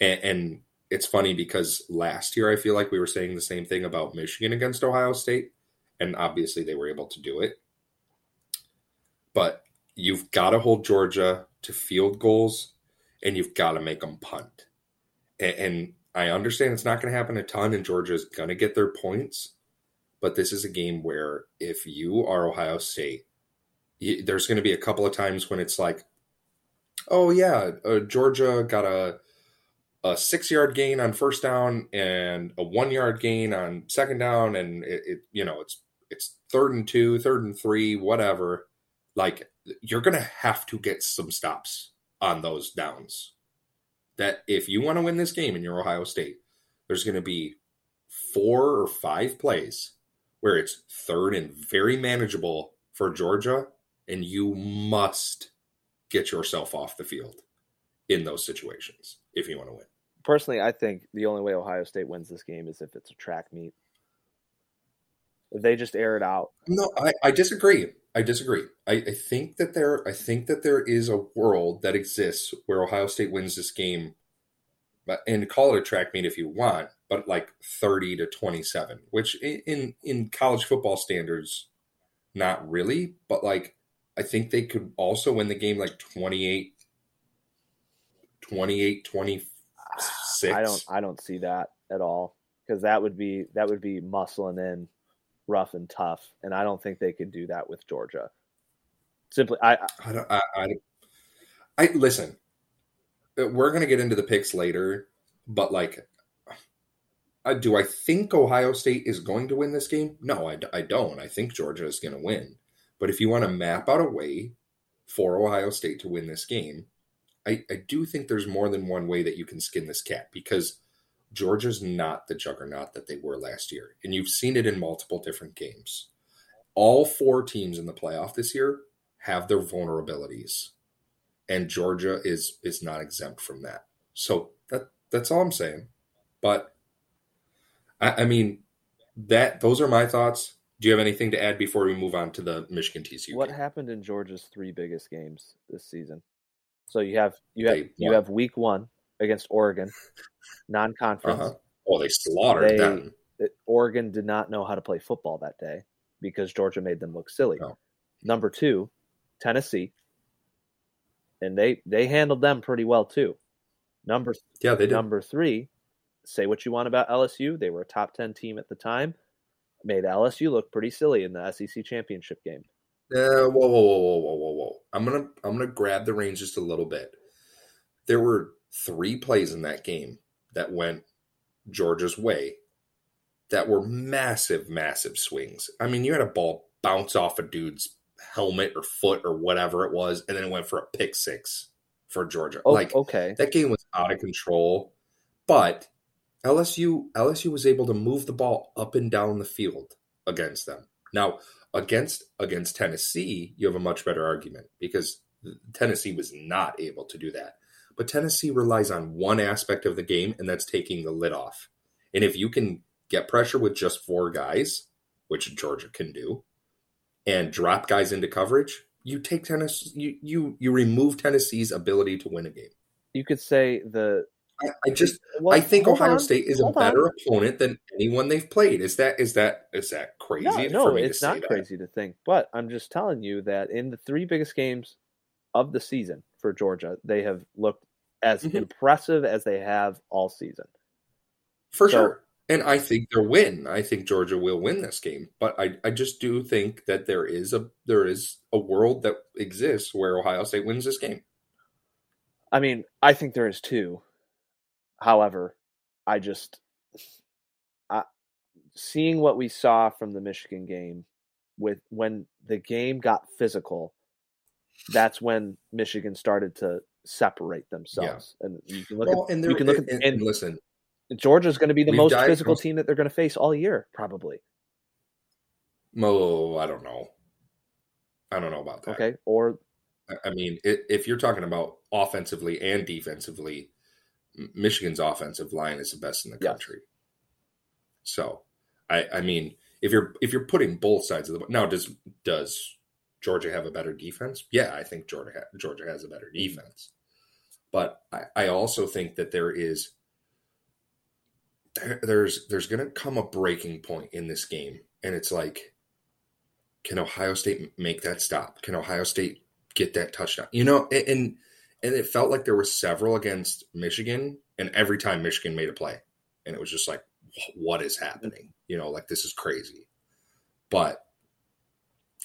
And, and, it's funny because last year I feel like we were saying the same thing about Michigan against Ohio State, and obviously they were able to do it. But you've got to hold Georgia to field goals, and you've got to make them punt. And, and I understand it's not going to happen a ton, and Georgia's going to get their points. But this is a game where if you are Ohio State, you, there's going to be a couple of times when it's like, oh yeah, uh, Georgia got a a six yard gain on first down and a one yard gain on second down, and it, it, you know it's it's third and two, third and three, whatever. like you're going to have to get some stops on those downs. That if you want to win this game in your Ohio State, there's going to be four or five plays where it's third and very manageable for Georgia, and you must get yourself off the field in those situations if you want to win. Personally, I think the only way Ohio State wins this game is if it's a track meet. If they just air it out. No, I, I disagree. I disagree. I, I think that there I think that there is a world that exists where Ohio State wins this game and call it a track meet if you want, but like 30 to 27, which in in college football standards not really, but like I think they could also win the game like 28 28 26. I don't I don't see that at all because that would be that would be muscling in rough and tough and I don't think they could do that with Georgia. Simply I I don't I, I, I listen. Uh, we're going to get into the picks later, but like uh, do I think Ohio State is going to win this game? No, I, I don't. I think Georgia is going to win. But if you want to map out a way for Ohio State to win this game, I, I do think there's more than one way that you can skin this cat because Georgia's not the juggernaut that they were last year. And you've seen it in multiple different games. All four teams in the playoff this year have their vulnerabilities. And Georgia is is not exempt from that. So that that's all I'm saying. But I, I mean that those are my thoughts. Do you have anything to add before we move on to the Michigan TCU? What game? happened in Georgia's three biggest games this season? So you have you have you have week one against Oregon, non-conference. Uh-huh. Oh, they slaughtered they, them. Oregon did not know how to play football that day because Georgia made them look silly. Oh. Number two, Tennessee, and they they handled them pretty well too. Number yeah, they did. Number three, say what you want about LSU, they were a top ten team at the time. Made LSU look pretty silly in the SEC championship game. Uh, whoa, whoa, whoa, whoa, whoa, whoa, whoa! I'm gonna I'm gonna grab the reins just a little bit. There were three plays in that game that went Georgia's way that were massive, massive swings. I mean, you had a ball bounce off a dude's helmet or foot or whatever it was, and then it went for a pick six for Georgia. Oh, like, okay, that game was out of control, but LSU LSU was able to move the ball up and down the field against them. Now, against against Tennessee, you have a much better argument because Tennessee was not able to do that. But Tennessee relies on one aspect of the game, and that's taking the lid off. And if you can get pressure with just four guys, which Georgia can do, and drop guys into coverage, you take Tennessee. You you you remove Tennessee's ability to win a game. You could say the. I, I just well, I think Ohio on, State is a better on. opponent than anyone they've played. Is that is that is that crazy? No, no it's not crazy to think. But I'm just telling you that in the three biggest games of the season for Georgia, they have looked as mm-hmm. impressive as they have all season. For so, sure. And I think they'll win. I think Georgia will win this game. But I, I just do think that there is a there is a world that exists where Ohio State wins this game. I mean, I think there is too. However, I just I, seeing what we saw from the Michigan game with when the game got physical, that's when Michigan started to separate themselves. Yeah. And you can look well, at and you can look at and, and listen. Georgia's going to be the most physical team that they're going to face all year, probably. Oh, I don't know. I don't know about that. Okay, or I mean, if you're talking about offensively and defensively, Michigan's offensive line is the best in the country. Yes. So, I, I mean, if you're if you're putting both sides of the now does does Georgia have a better defense? Yeah, I think Georgia Georgia has a better mm-hmm. defense, but I, I also think that there is there, there's there's going to come a breaking point in this game, and it's like, can Ohio State make that stop? Can Ohio State get that touchdown? You know, and and it felt like there were several against Michigan, and every time Michigan made a play, and it was just like, what is happening? You know, like this is crazy. But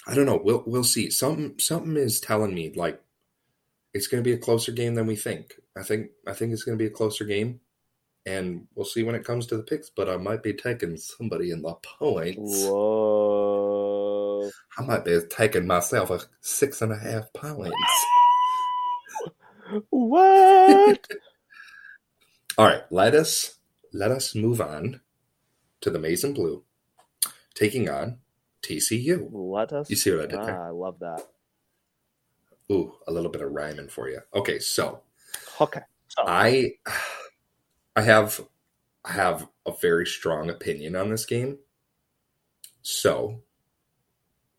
I don't know. We'll we'll see. Something something is telling me like it's going to be a closer game than we think. I think I think it's going to be a closer game, and we'll see when it comes to the picks. But I might be taking somebody in the points. Whoa! I might be taking myself a six and a half points. <laughs> what? <laughs> All right, let us let us move on to the and Blue, taking on TCU. Let us. You see what I did Ah, there? I love that. Ooh, a little bit of rhyming for you. Okay, so Okay. So, I I have I have a very strong opinion on this game. So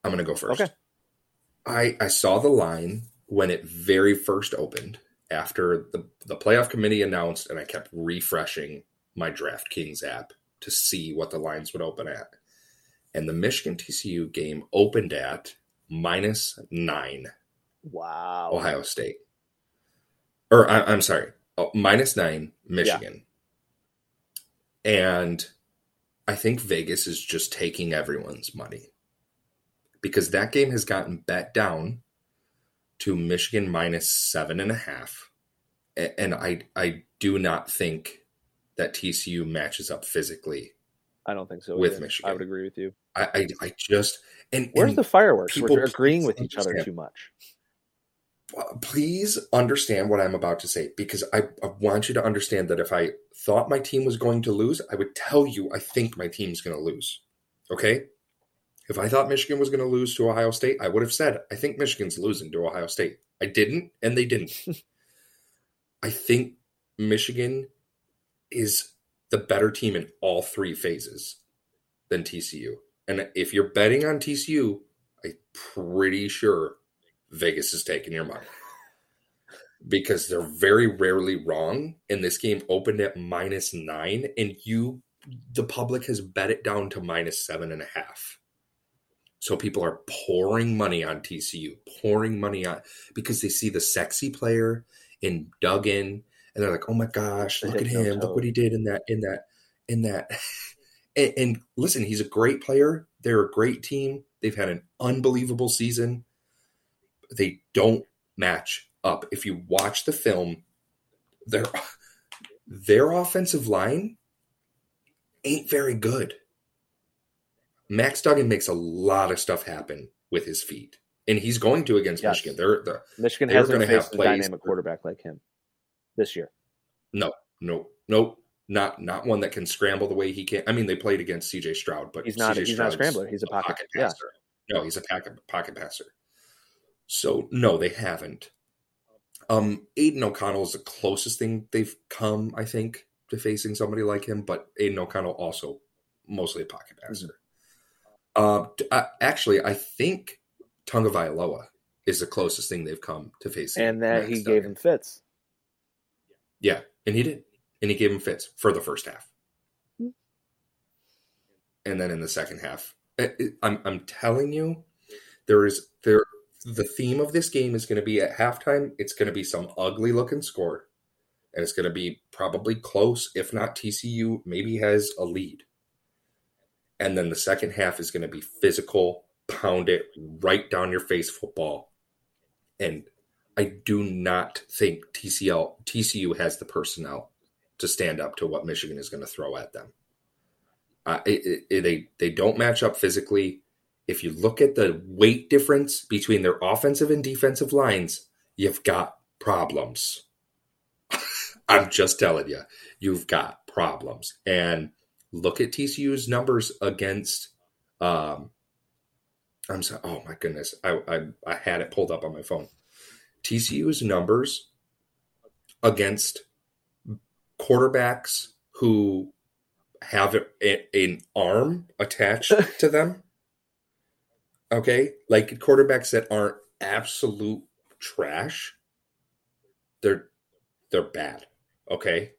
I'm gonna go first. Okay. I I saw the line when it very first opened after the, the playoff committee announced and I kept refreshing my DraftKings app to see what the lines would open at. And the Michigan TCU game opened at minus nine. wow. Ohio State. Or I, I'm sorry, oh, minus nine, Michigan. And I think Vegas is just taking everyone's money because that game has gotten bet down to Michigan minus seven and a half. And I, I do not think that TCU matches up physically. I don't think so. With either. Michigan. I would agree with you. I, I, I just and Where's and the fireworks? people We're agreeing with each other too much. Uh, please understand what I'm about to say because I, I want you to understand that if I thought my team was going to lose, I would tell you I think my team's going to lose. Okay? If I thought Michigan was going to lose to Ohio State, I would have said, I think Michigan's losing to Ohio State. I didn't, and they didn't. <laughs> I think Michigan is the better team in all three phases than TCU. And if you're betting on TCU, I'm pretty sure Vegas is taking your money. Because they're very rarely wrong. And this game opened at minus nine, and you, the public has bet it down to minus seven and a half. So people are pouring money on TCU, pouring money on because they see the sexy player in Duggan, and they're like, "Oh my gosh, look at him! Look what he did in that, in that, in that." <laughs> and, and listen, he's a great player. They're a great team. They've had an unbelievable season. They don't match up. If you watch the film, their <laughs> their offensive line ain't very good. Max Duggan makes a lot of stuff happen with his feet, and he's going to against Yes. Michigan. They're, they're Michigan They're hasn't gonna have faced a plays dynamic quarterback like him this year. no, no, no, not not one that can scramble the way he can. I mean, they played against C.J. Stroud, but He's not. C.J. He's not a scrambler. He's a pocket. yeah. passer. No, he's a pocket pocket passer. So no, they haven't. Um, Aidan O'Connell is the closest thing they've come, I think, to facing somebody like him. But Aidan O'Connell also mostly a pocket passer. Uh, t- uh, actually, I think Tagovailoa is the closest thing they've come to facing. And that he gave him fits. Yeah, and he did. And he gave him fits for the first half. Hmm. And then in the second half, I- I- I'm I'm telling you, there is there the theme of this game is going to be at halftime. It's going to be some ugly looking score, and it's going to be probably close, if not TCU maybe has a lead. And then the second half is going to be physical, pound it right down your face football. And I do not think TCL TCU has the personnel to stand up to what Michigan is going to throw at them. Uh, it, it, they they don't match up physically. If you look at the weight difference between their offensive and defensive lines, you've got problems. <laughs> I'm just telling you, you've got problems. And look at TCU's numbers against. Um, I'm sorry. Oh my goodness, I, I I had it pulled up on my phone. TCU's numbers against quarterbacks who have a, an arm attached <laughs> to them. Okay, like quarterbacks that aren't absolute trash. They're they're bad. Okay,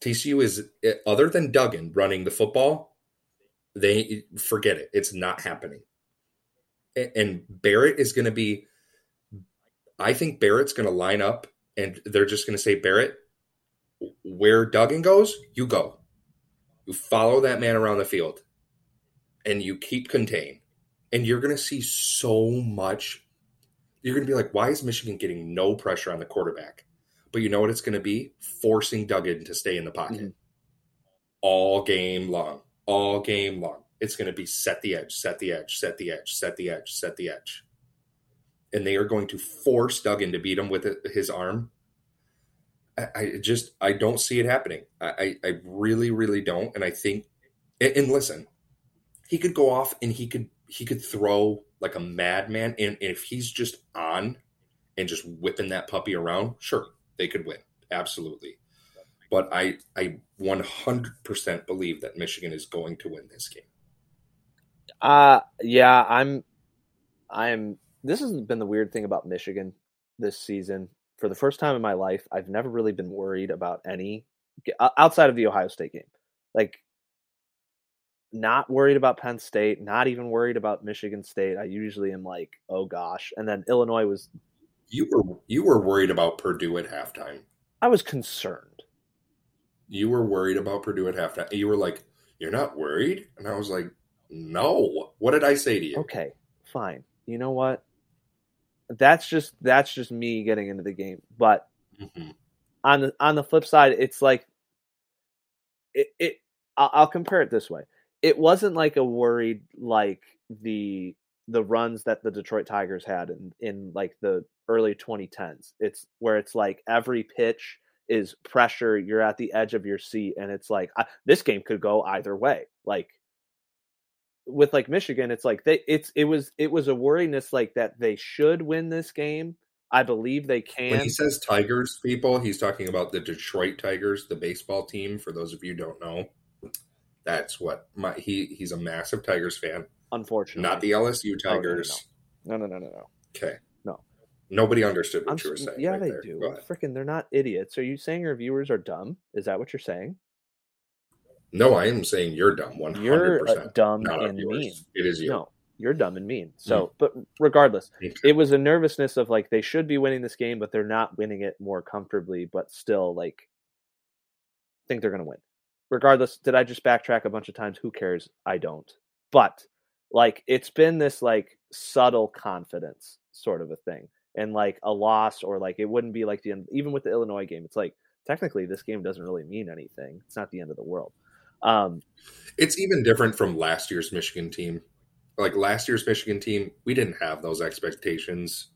TCU is eh, other than Duggan running the football. They forget it. It's not happening. And Barrett is going to be. I think Barrett's going to line up, and they're just going to say, Barrett, where Duggan goes, you go. You follow that man around the field, and you keep contained. And you're going to see so much. You're going to be like, why is Michigan getting no pressure on the quarterback? But you know what it's going to be? Forcing Duggan to stay in the pocket Mhm. all game long, all game long. it's going to be set the edge, set the edge, set the edge, set the edge, set the edge. And they are going to force Duggan to beat him with his arm. I, I just I don't see it happening. I, I really really don't. And I think and listen, he could go off and he could he could throw like a madman. And, and if he's just on and just whipping that puppy around, sure, they could win. Absolutely. But I I 100% believe that Michigan is going to win this game. Uh yeah, I'm I'm this has been the weird thing about Michigan this season. For the first time in my life, I've never really been worried about any outside of the Ohio State game. Like not worried about Penn State, not even worried about Michigan State. I usually am like, "Oh gosh." And then Illinois was You were you were worried about Purdue at halftime. I was concerned. You were worried about Purdue at halftime. You were like, "You're not worried?" And I was like, "No." What did I say to you? Okay, fine. You know what? That's just that's just me getting into the game. But mm-hmm. on the on the flip side, it's like it, it I'll, I'll compare it this way it wasn't like a worried like the the runs that the Detroit Tigers had in in like the early 2010s. It's where it's like every pitch is pressure. You're at the edge of your seat, and it's like I, this game could go either way. Like with like Michigan, it's like they it's it was it was a worriness like that they should win this game. I believe they can. When he says Tigers, people, he's talking about the Detroit Tigers, the baseball team. For those of you don't know, that's what my he he's a massive Tigers fan. Unfortunately, not the LSU oh, Tigers. No, no, no, no, no. Okay. No. Nobody understood what I'm, you were saying. Yeah, right they there. do. Freaking, they're not idiots. Are you saying your viewers are dumb? Is that what you're saying? No, I am saying you're dumb. One hundred percent dumb Not and mean. It is you. No, you're dumb and mean. So, mm. but regardless, okay. it was a nervousness of like they should be winning this game, but they're not winning it more comfortably. But still, like, think they're going to win regardless, did I just backtrack a bunch of times? Who cares? I don't. But like it's been this like subtle confidence sort of a thing. And like a loss or like it wouldn't be like the end even with the Illinois game, it's like technically this game doesn't really mean anything. It's not the end of the world. Um it's even different from last year's Michigan team. Like last year's Michigan team, we didn't have those expectations.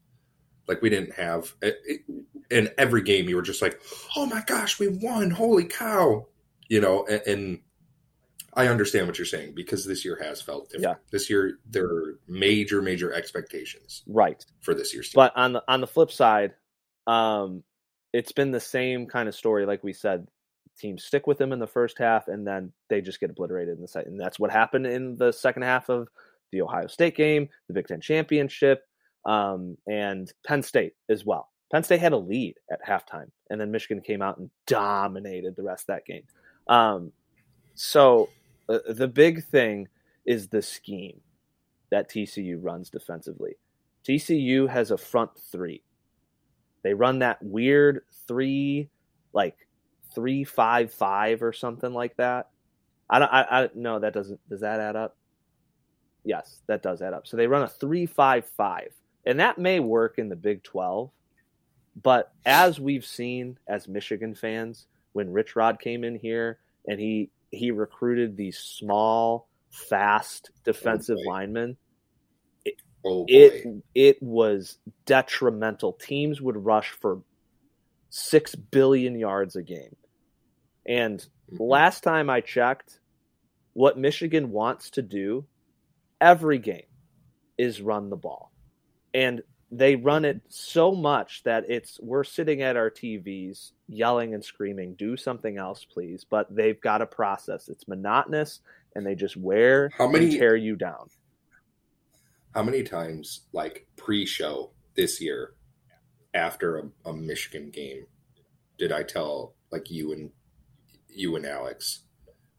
Like we didn't have it, it, in every game you were just like, "Oh my gosh, we won. Holy cow." you know, and, and, I understand what you're saying because this year has felt different. Yeah. This year there are major, major expectations, right, for this year's. Team. But on the on the flip side, um, it's been the same kind of story. Like we said, teams stick with them in the first half, and then they just get obliterated in the second. And that's what happened in the second half of the Ohio State game, the Big Ten championship, um, and Penn State as well. Penn State had a lead at halftime, and then Michigan came out and dominated the rest of that game. Um, so uh, the big thing is the scheme that TCU runs defensively. TCU has a front three. They run that weird three, like three five five or something like that. I don't. I, I no, that doesn't. Does that add up? Yes, that does add up. So they run a three five five, and that may work in the Big Twelve. But as we've seen as Michigan fans, when Rich Rod came in here and he he recruited these small, fast defensive oh linemen. It, oh it it was detrimental. Teams would rush for six billion yards a game. And mm-hmm. last time I checked, what Michigan wants to do every game is run the ball. And they run it so much that it's we're sitting at our TVs yelling and screaming, "Do something else, please!" But they've got a process. It's monotonous, and they just wear how many tear you down. How many times, like pre-show this year, after a, a Michigan game, did I tell like you and you and Alex?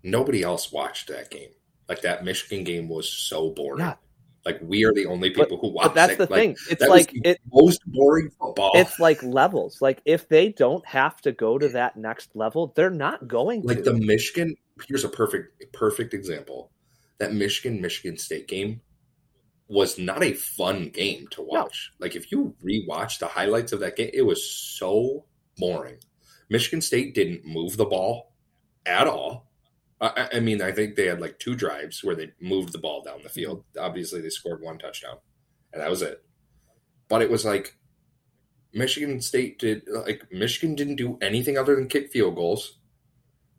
Nobody else watched that game. Like that Michigan game was so boring. Yeah, like we are the only people but, who watch. But that's it. the like, thing. It's like it, most boring football. It's like levels. Like if they don't have to go to that next level, they're not going. Like to. the Michigan. Here's a perfect perfect example. That Michigan Michigan State game was not a fun game to watch. No. Like if you rewatch the highlights of that game, it was so boring. Michigan State didn't move the ball at all. I, I, mean, I think they had like two drives where they moved the ball down the field. Mm-hmm. Obviously, they scored one touchdown, and that was it. But it was like Michigan State did like Michigan didn't do anything other than kick field goals,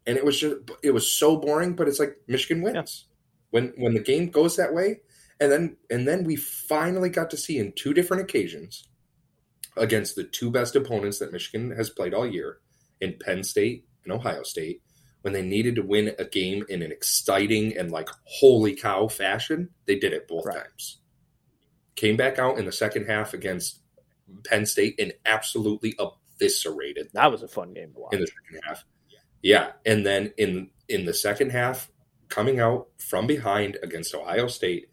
and it was just it was so boring. But it's like Michigan wins yeah. when when the game goes that way, and then and then we finally got to see in two different occasions against the two best opponents that Michigan has played all year in Penn State and Ohio State when they needed to win a game in an exciting and like holy cow fashion, they did it both right. times. Came back out in the second half against Penn State and absolutely eviscerated. That was a fun game to watch. In the second half. Yeah. And then in in the second half, coming out from behind against Ohio State,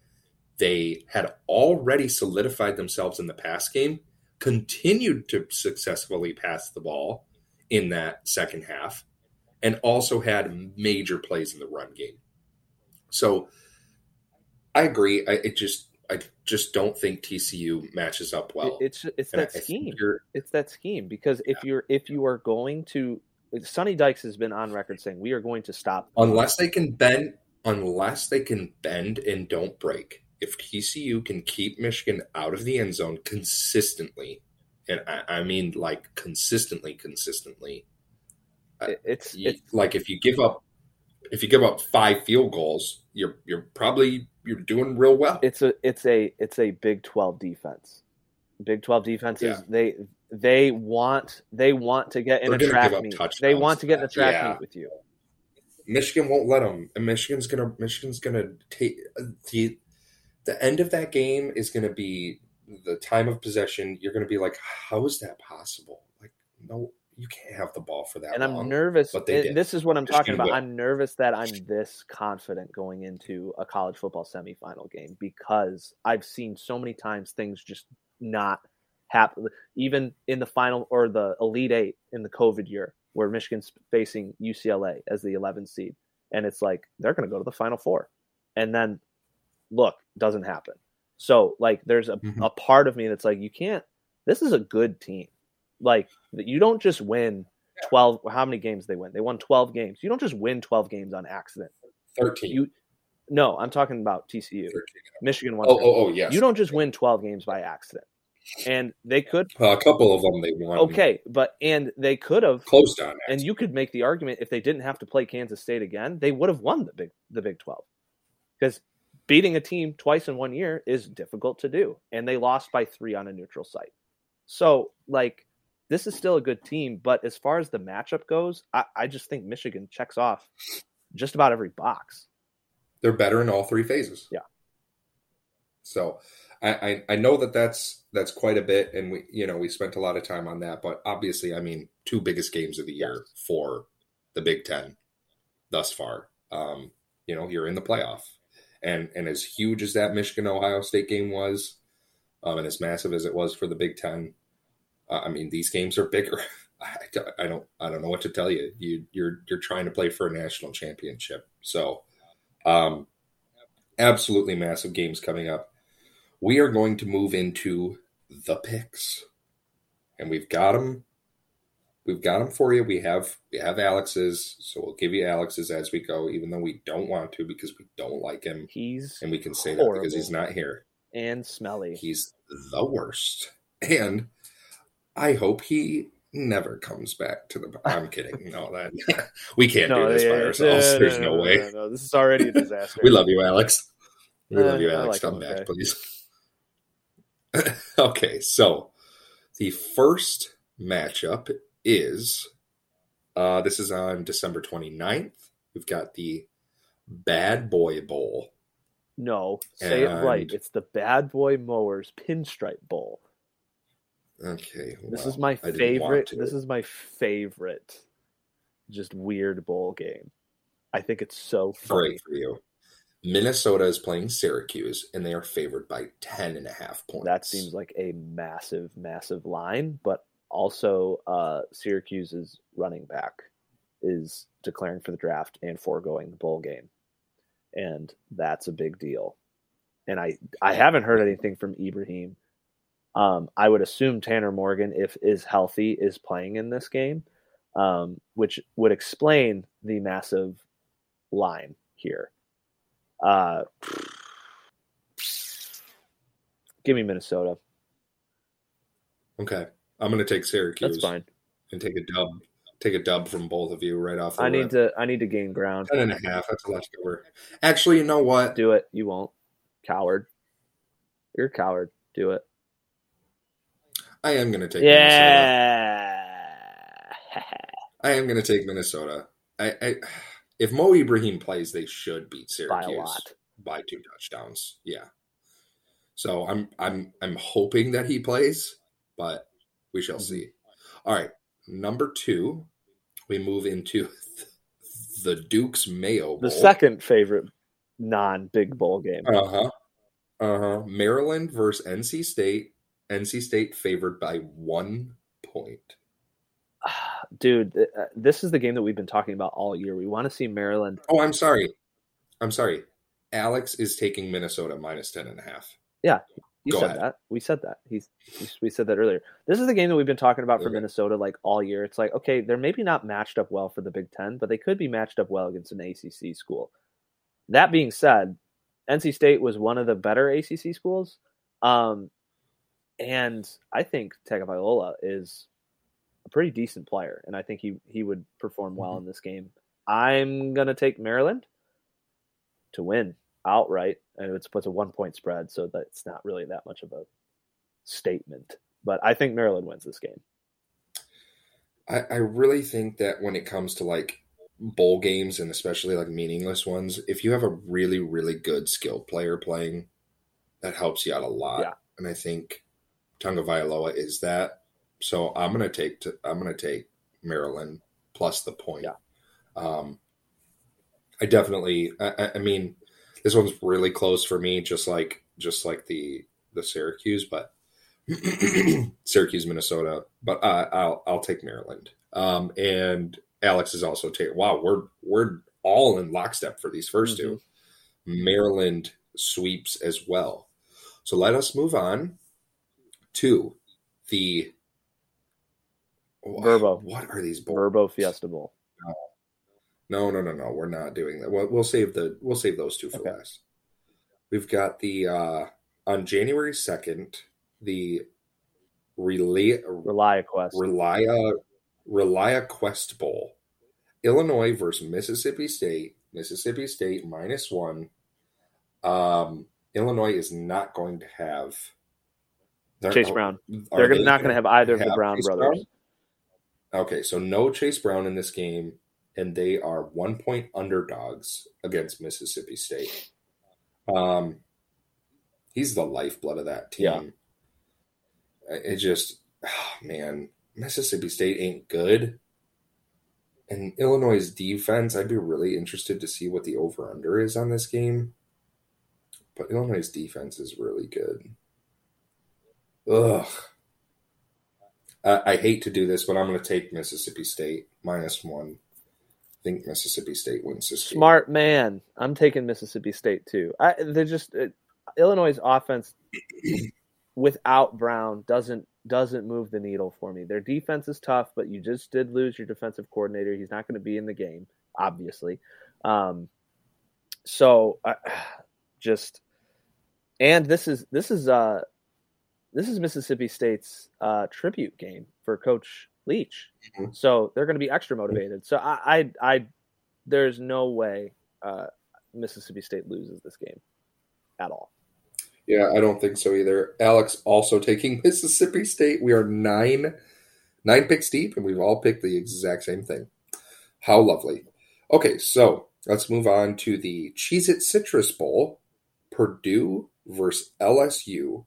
they had already solidified themselves in the pass game, continued to successfully pass the ball in that second half and also had major plays in the run game. So I agree. I it just I just don't think TCU matches up well. It's it's that I, scheme. I it's that scheme because if yeah. you're if you are going to Sonny Dykes has been on record saying we are going to stop unless they can bend unless they can bend and don't break. If TCU can keep Michigan out of the end zone consistently, and I, I mean like consistently, consistently, uh, it's, you, it's like if you give up if you give up five field goals, you're you're probably you're doing real well. It's a it's a it's a Big Twelve defense. Big Twelve defenses yeah. they they want they want to get in They're a track meet. They want to get in a track yeah. meet with you. Michigan won't let them, and Michigan's gonna Michigan's gonna take the the end of that game is gonna be the time of possession. You're gonna be like, how is that possible? Like, no, you can't have the ball for that. And long, I'm nervous. But they this is what I'm talking about. I'm nervous that I'm this confident going into a college football semifinal game because I've seen so many times things just not happen. Even in the final or the Elite Eight in the COVID year, where Michigan's facing UCLA as the 11th seed, and it's like they're going to go to the Final Four, and then look, doesn't happen. So like, there's a, mm-hmm. a part of me that's like, you can't. This is a good team. Like you don't just win 12 how many games they win? They won 12 games. You don't just win 12 games on accident. 13 you no i'm talking about tcu 13. michigan won oh, oh, oh yes. You don't just win 12 games by accident. And they could uh, a couple of them they won. Okay but and they could have closed on and you could make the argument if they didn't have to play kansas state again they would have won the big the big 12 because beating a team twice in one year is difficult to do and they lost by three on a neutral site so like this is still a good team. But as far as the matchup goes, I, I just think Michigan checks off just about every box. They're better in all three phases. Yeah. So I, I, I know that that's that's quite a bit, and we you know we spent a lot of time on that. But obviously, I mean, two biggest games of the year yes. for the Big Ten thus far. Um, you know, you're in the playoff, and and as huge as that Michigan Ohio State game was, um, and as massive as it was for the Big Ten, uh, I mean, these games are bigger. <laughs> I, I, don't I don't know what to tell you. You you're you're trying to play for a national championship. So, um, absolutely massive games coming up. We are going to move into the picks, and we've got them. We've got them for you. We have we have Alex's, so we'll give you Alex's as we go, even though we don't want to because we don't like him. He's and we can say that because he's not here and smelly. He's the worst. And I hope he never comes back to the. I'm <laughs> kidding. No, that <laughs> we can't no, do this yeah, by ourselves. Yeah, There's no, no, way. No, this is already a disaster. <laughs> we love you, Alex. We uh, love you, Alex. Like Come back, okay. please. okay, so the first matchup is uh, this is on December 29th. We've got the Bad Boy Bowl. No, say and... it right. It's the Bad Boy Mowers Pinstripe Bowl. Okay. Well, this is my favorite. This is my favorite. Just weird bowl game. I think it's so funny. Great for you. Minnesota is playing Syracuse, and they are favored by 10 and a half points. That seems like a massive, massive line, but also uh, Syracuse's running back is declaring for the draft and foregoing the bowl game. And that's a big deal. And I, I haven't heard anything from Ibrahim um, I would assume Tanner Morgan, if is healthy, is playing in this game, um, which would explain the massive line here. Uh, give me Minnesota. Okay, I'm going to take Syracuse. That's fine. And take a dub. Take a dub from both of you right off. The I need to. I need to gain ground. ten and a half. That's a lot to cover. Actually, you know what? Do it. You won't. Coward. You're a coward. Do it. I am going to take. Minnesota. Yeah. I am going to take Minnesota. I, I if Mo Ibrahim plays, they should beat By Syracuse a lot. by two touchdowns. Yeah. So I'm I'm I'm hoping that he plays, but we shall Mhm. see. All right, number two, we move into <laughs> the Duke's Mayo Bowl. The second favorite non-big bowl game. Uh huh. Uh huh. Maryland versus NC State. NC State favored by one point. <sighs> Dude, uh, this is the game that we've been talking about all year. We want to see Maryland. Oh, I'm sorry. I'm sorry. Alex is taking Minnesota minus ten and a half. You Go said ahead. that. We said that. He's we- said that earlier. This is the game that we've been talking about for Okay. Minnesota like all year. It's like, okay, they're maybe not matched up well for the Big Ten, but they could be matched up well against an ACC school. That being said, NC State was one of the better ACC schools. Um, and I think Tagovailoa is a pretty decent player, and I think he he would perform well Mm-hmm. in this game. I'm gonna take Maryland to win outright, and it's puts a one point spread, so that's not really that much of a statement. But I think Maryland wins this game. I, I really think that when it comes to like bowl games and especially like meaningless ones, if you have a really, really good skill player playing, that helps you out a lot. Yeah. And I think Tagovailoa is that. So I'm gonna take to, I'm gonna take Maryland plus the point. Yeah. Um, I definitely. I, I- I mean, this one's really close for me, just like just like the the Syracuse, but <clears throat> Syracuse, Minnesota. But uh, I'll I'll take Maryland. Um, and Alex is also taking. Wow, we're we're all in lockstep for these 1st two. Maryland sweeps as well. So let us move on to the Vrbo. What are these bowls? Vrbo Fiesta Bowl. No, no, no, no. We're not doing that. We'll, we'll save the we'll save those two for Okay. last. We've got the uh on January second the relay ReliaQuest. Relia ReliaQuest Bowl, Illinois versus Mississippi State. Mississippi State minus one. Um, Illinois is not going to have Chase Brown. They're they not going to have either of the Brown Chase brothers. Brown? Okay, so no Chase Brown in this game, and they are one point underdogs against Mississippi State. Um, he's the lifeblood of that team. It just, oh, man, Mississippi State ain't good. And Illinois' defense, I'd be really interested to see what the over under is on this game. But Illinois' defense is really good. Ugh. I, I hate to do this, but I'm going to take Mississippi State minus one. Think Mississippi State wins this game. Smart man. I'm taking Mississippi State too. I, they're just uh, Illinois' offense <clears throat> without Brown doesn't doesn't move the needle for me. Their defense is tough, but you just did lose your defensive coordinator. He's not going to be in the game, obviously. Um, so I <sighs> just and this is this is uh this is Mississippi State's uh, tribute game for Coach Leach. Mhm. So they're going to be extra motivated. So I, I, I there's no way uh, Mississippi State loses this game at all. Yeah, I don't think so either. Alex also taking <laughs> Mississippi State. We are nine nine picks deep, and we've all picked the exact same thing. How lovely. Okay, so let's move on to the Cheez It Citrus Bowl. Purdue versus LSU.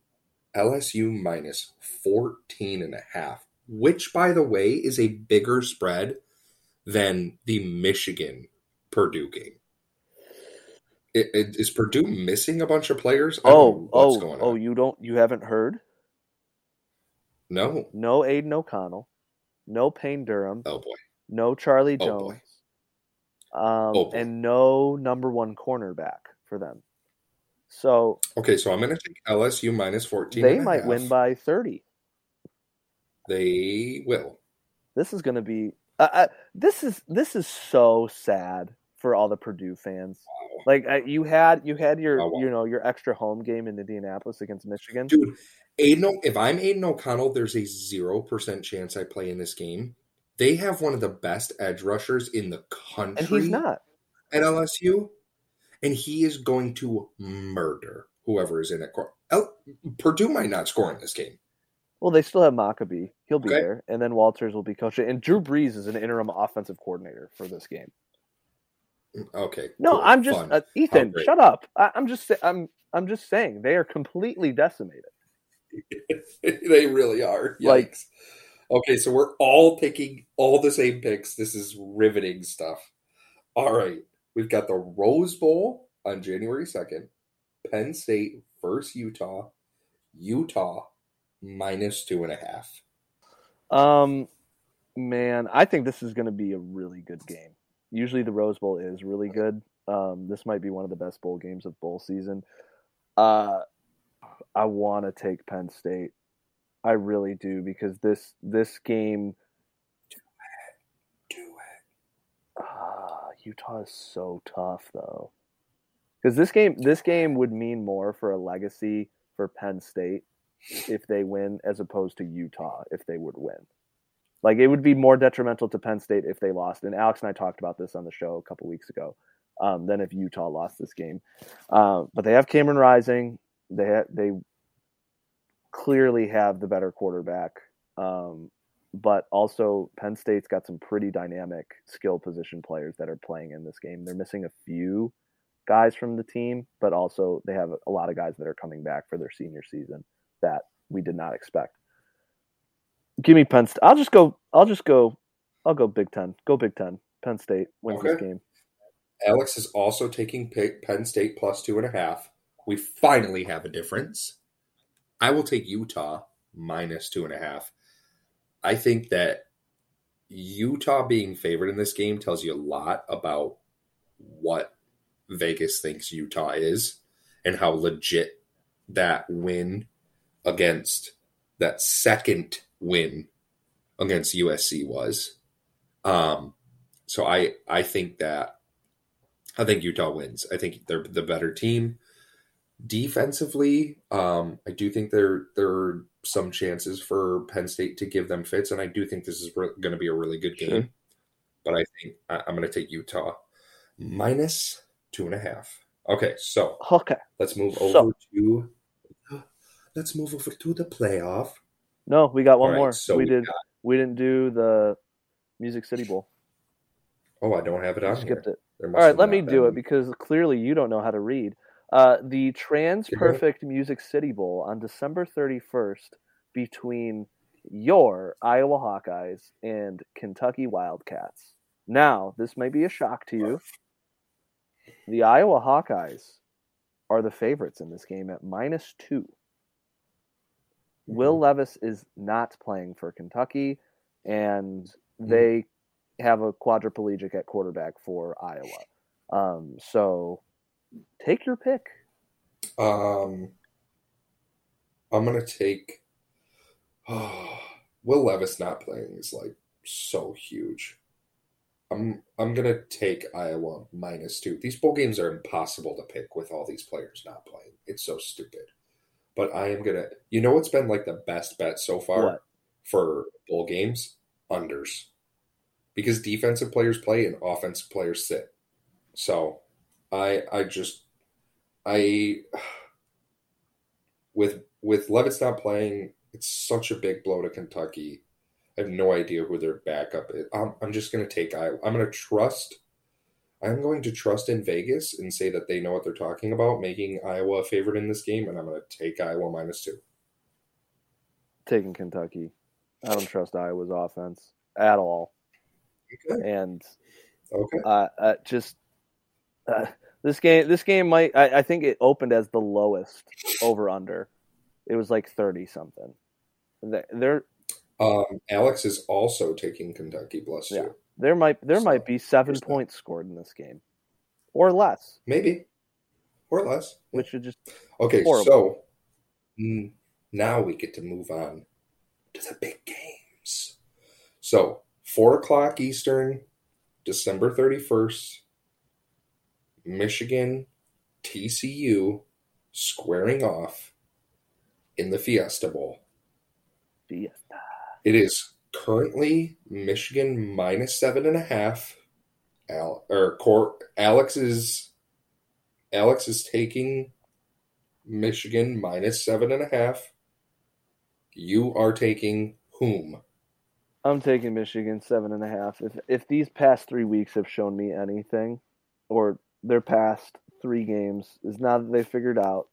LSU minus 14 and a half, which by the way is a bigger spread than the Michigan Purdue game. It, it, is Purdue missing a bunch of players? Oh, what's oh, oh! You don't, you haven't heard? No. No Aidan O'Connell, no Payne Durham, Oh boy. no Charlie Oh, Jones, boy. um, Oh, and no number one cornerback for them. So Okay, so I'm going to take LSU minus 14. they might half. win by thirty. They will. This is going to be. Uh, uh, this is this is so sad for all the Purdue fans. Wow. Like uh, you had you had your Oh, wow. you know your extra home game in Indianapolis against Michigan. Dude, Aidan, O- if I'm Aidan O'Connell, there's a 0% chance I play in this game. They have one of the best edge rushers in the country and he's not. at LSU, and he is going to murder whoever is in it. L- Purdue might not score in this game. Well, they still have Maccabee. He'll be Okay. there, and then Walters will be coaching. And Drew Brees is an interim offensive coordinator for this game. Okay. No, cool, I'm just uh, Ethan. great. shut up. I, I'm just I'm I'm just saying they are completely decimated. <laughs> they really are. Yikes. Like- okay, so we're all picking all the same picks. This is riveting stuff. All right. We've got the Rose Bowl on January 2nd. Penn State versus Utah. Utah minus two and a half. Um, man, I think this is going to be a really good game. Usually, the Rose Bowl is really good. Um, this might be one of the best bowl games of bowl season. Uh, I want to take Penn State. I really do because this this game, Do it. ah, Utah is so tough though. Because this game this game would mean more for a legacy for Penn State if they win as opposed to Utah if they would win. Like it would be more detrimental to Penn State if they lost. And Alex and I talked about this on the show a couple weeks ago. Um, than if Utah lost this game. Um, but they have Cameron Rising. They ha- they clearly have the better quarterback. Um, but also Penn State's got some pretty dynamic skill position players that are playing in this game. They're missing a few guys from the team, but also they have a lot of guys that are coming back for their senior season that we did not expect. Give me Penn State. I'll just go. I'll just go. I'll go Big Ten. Go Big Ten. Penn State wins this game. Alex is also taking Penn State plus two and a half. We finally have a difference. I will take Utah minus two and a half. I think that Utah being favored in this game tells you a lot about what Vegas thinks Utah is and how legit that win against that second win against USC was. Um, so I I think that I think Utah wins. I think they're the better team. Defensively, um, I do think there there are some chances for Penn State to give them fits, and I do think this is re- going to be a really good game. Sure. But I think I, I'm going to take Utah minus two and a half. Okay, so Okay. let's move So- over to let's move over to the playoff. No, we got one right, more. so we we did. got- We didn't do the Music City Bowl. Oh, I don't have it on skipped here. it. All right, let me do it because clearly you don't know how to read. Uh, the TransPerfect Music City Bowl on December 31st between your Iowa Hawkeyes and Kentucky Wildcats. Now, this may be a shock to you. The Iowa Hawkeyes are the favorites in this game at minus two. Will Levis is not playing for Kentucky, and they have a quadriplegic at quarterback for Iowa. Um, so take your pick. Um, I'm gonna take. <sighs> Will Levis not playing is like so huge. I'm I'm gonna take Iowa minus two. These bowl games are impossible to pick with all these players not playing. It's so stupid. But I am gonna. You know what's been like the best bet so far What? for bowl games? Unders, because defensive players play and offensive players sit. So, I I just I <sighs> with with Levis not playing, it's such a big blow to Kentucky. I have no idea who their backup is. I'm, I'm just going to take Iowa. I'm going to trust. I'm going to trust in Vegas and say that they know what they're talking about, making Iowa a favorite in this game, and I'm going to take Iowa minus two. Taking Kentucky. I don't trust Iowa's offense at all. Okay. And Okay. uh, uh, just uh, this game, this game might. I, I think it opened as the lowest over under. It was like thirty something. They- There, Um, Alex is also taking Kentucky plus two. Yeah. There might there So, might be seven points scored in this game, or less, Maybe. Or less. which would just Okay, Horrible. so mm, now we get to move on to the big games. So, 4 o'clock Eastern, December 31st, Michigan, TCU squaring off in the Fiesta Bowl. Fiesta. It is currently Michigan minus seven and a half. Al, or Alex is Alex is taking Michigan minus seven and a half. You are taking whom? I'm taking Michigan seven and a half. If if these past three weeks have shown me anything, or their past three games, is now that they figured out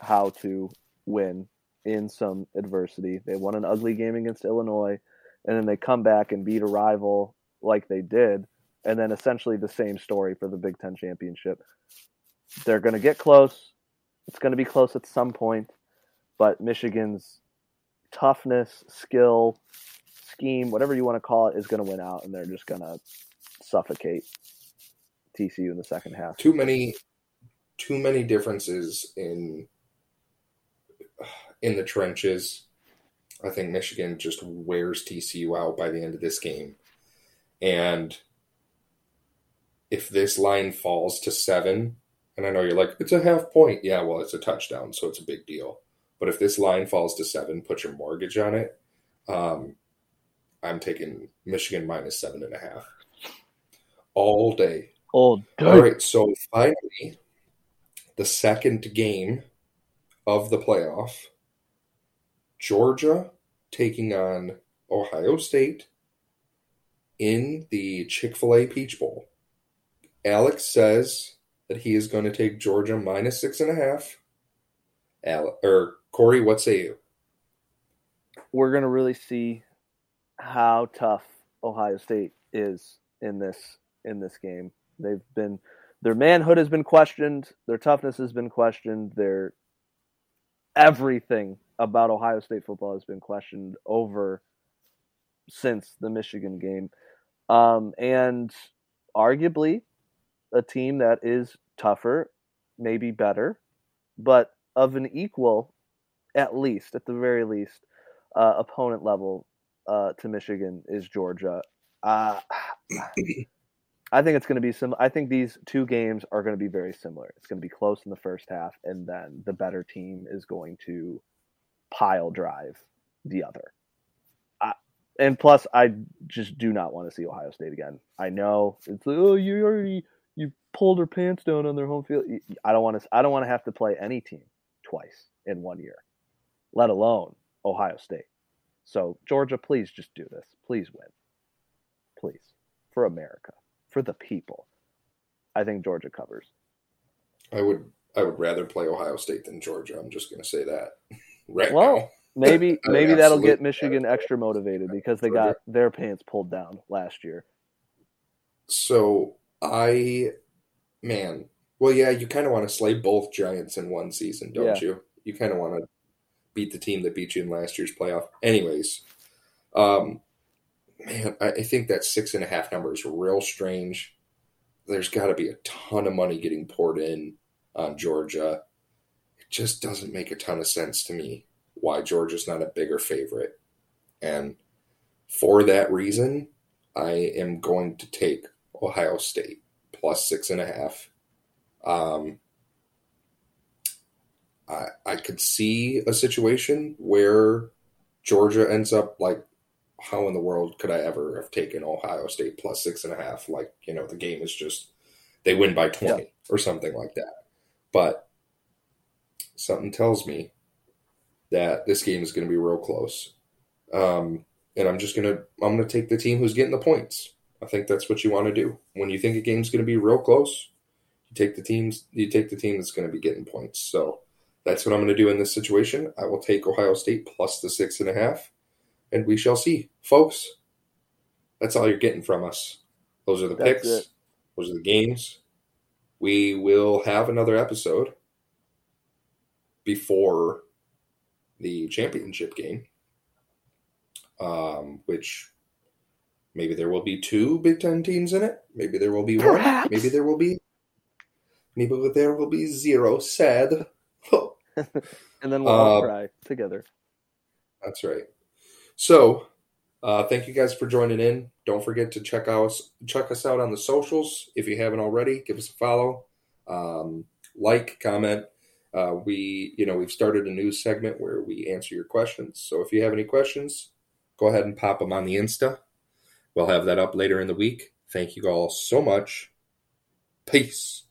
how to win in some adversity. They won an ugly game against Illinois, and then they come back and beat a rival like they did, and then essentially the same story for the Big Ten championship. They're going to get close. It's going to be close at some point, but Michigan's toughness, skill, scheme, whatever you want to call it, is going to win out, and they're just going to suffocate TCU in the second half. Too many, too many differences in in the trenches. I think Michigan just wears TCU out by the end of this game, and if this line falls to seven, and I know you're like, it's a half point. Yeah, well, it's a touchdown, so it's a big deal. But if this line falls to seven, put your mortgage on it. Um, I'm taking Michigan minus seven and a half all day. All day. All right, so finally, the second game of the playoff Georgia taking on Ohio State in the Chick fil A Peach Bowl. Alex says that he is going to take Georgia minus six and a half. Ale- or Corey, what say you? We're going to really see how tough Ohio State is in this in this game. They've been their manhood has been questioned, their toughness has been questioned, their everything about Ohio State football has been questioned over since the Michigan game. Um, and arguably a team that is tougher, maybe better, but of an equal, at least, at the very least, uh, opponent level uh, to Michigan is Georgia. Uh, I think it's going to be some. I think these two games are going to be very similar. It's going to be close in the first half, and then the better team is going to pile drive the other. I, and plus, I just do not want to see Ohio State again. I know it's like, oh, you already you pulled their pants down on their home field. I don't want to. I don't want to have to play any team twice in one year, let alone Ohio State. So Georgia, please just do this. Please win. Please for America for the people. I think Georgia covers. I would I would rather play Ohio State than Georgia. I'm just going to say that <laughs> right well, now. <laughs> maybe maybe that'll get Michigan extra motivated because they got their pants pulled down last year. So I, man, well, yeah, you kind of want to slay both giants in one season, don't yeah. you? You kind of want to beat the team that beat you in last year's playoff. Anyways, um, man, I, I think that six and a half number is real strange. There's got to be a ton of money getting poured in on Georgia. Just doesn't make a ton of sense to me why Georgia's not a bigger favorite. And for that reason, I am going to take Ohio State plus six and a half. Um, I, I could see a situation where Georgia ends up like how in the world could I ever have taken Ohio State plus six and a half? Like, you know, the game is just they win by 20 yeah. or something like that. But something tells me that this game is going to be real close. Um, and I'm just going to I'm going to take the team who's getting the points. I think that's what you want to do. When you think a game's going to be real close, you take the teams you take the team that's going to be getting points. So that's what I'm going to do in this situation. I will take Ohio State plus the six and a half and we shall see, folks. That's all you're getting from us. Those are the that's picks. It. Those are the games. We will have another episode before the championship game, um, which maybe there will be two Big Ten teams in it. Maybe there will be Perhaps. one. Maybe there will be. Maybe there will be zero. Sad. <laughs> and then we'll all uh, cry together. That's right. So, uh, thank you guys for joining in. Don't forget to check us check us out on the socials if you haven't already. Give us a follow. Um, like, comment. Uh, we, you know, we've started a news segment where we answer your questions. So if you have any questions, go ahead and pop them on the Insta. We'll have that up later in the week. Thank you all so much. Peace.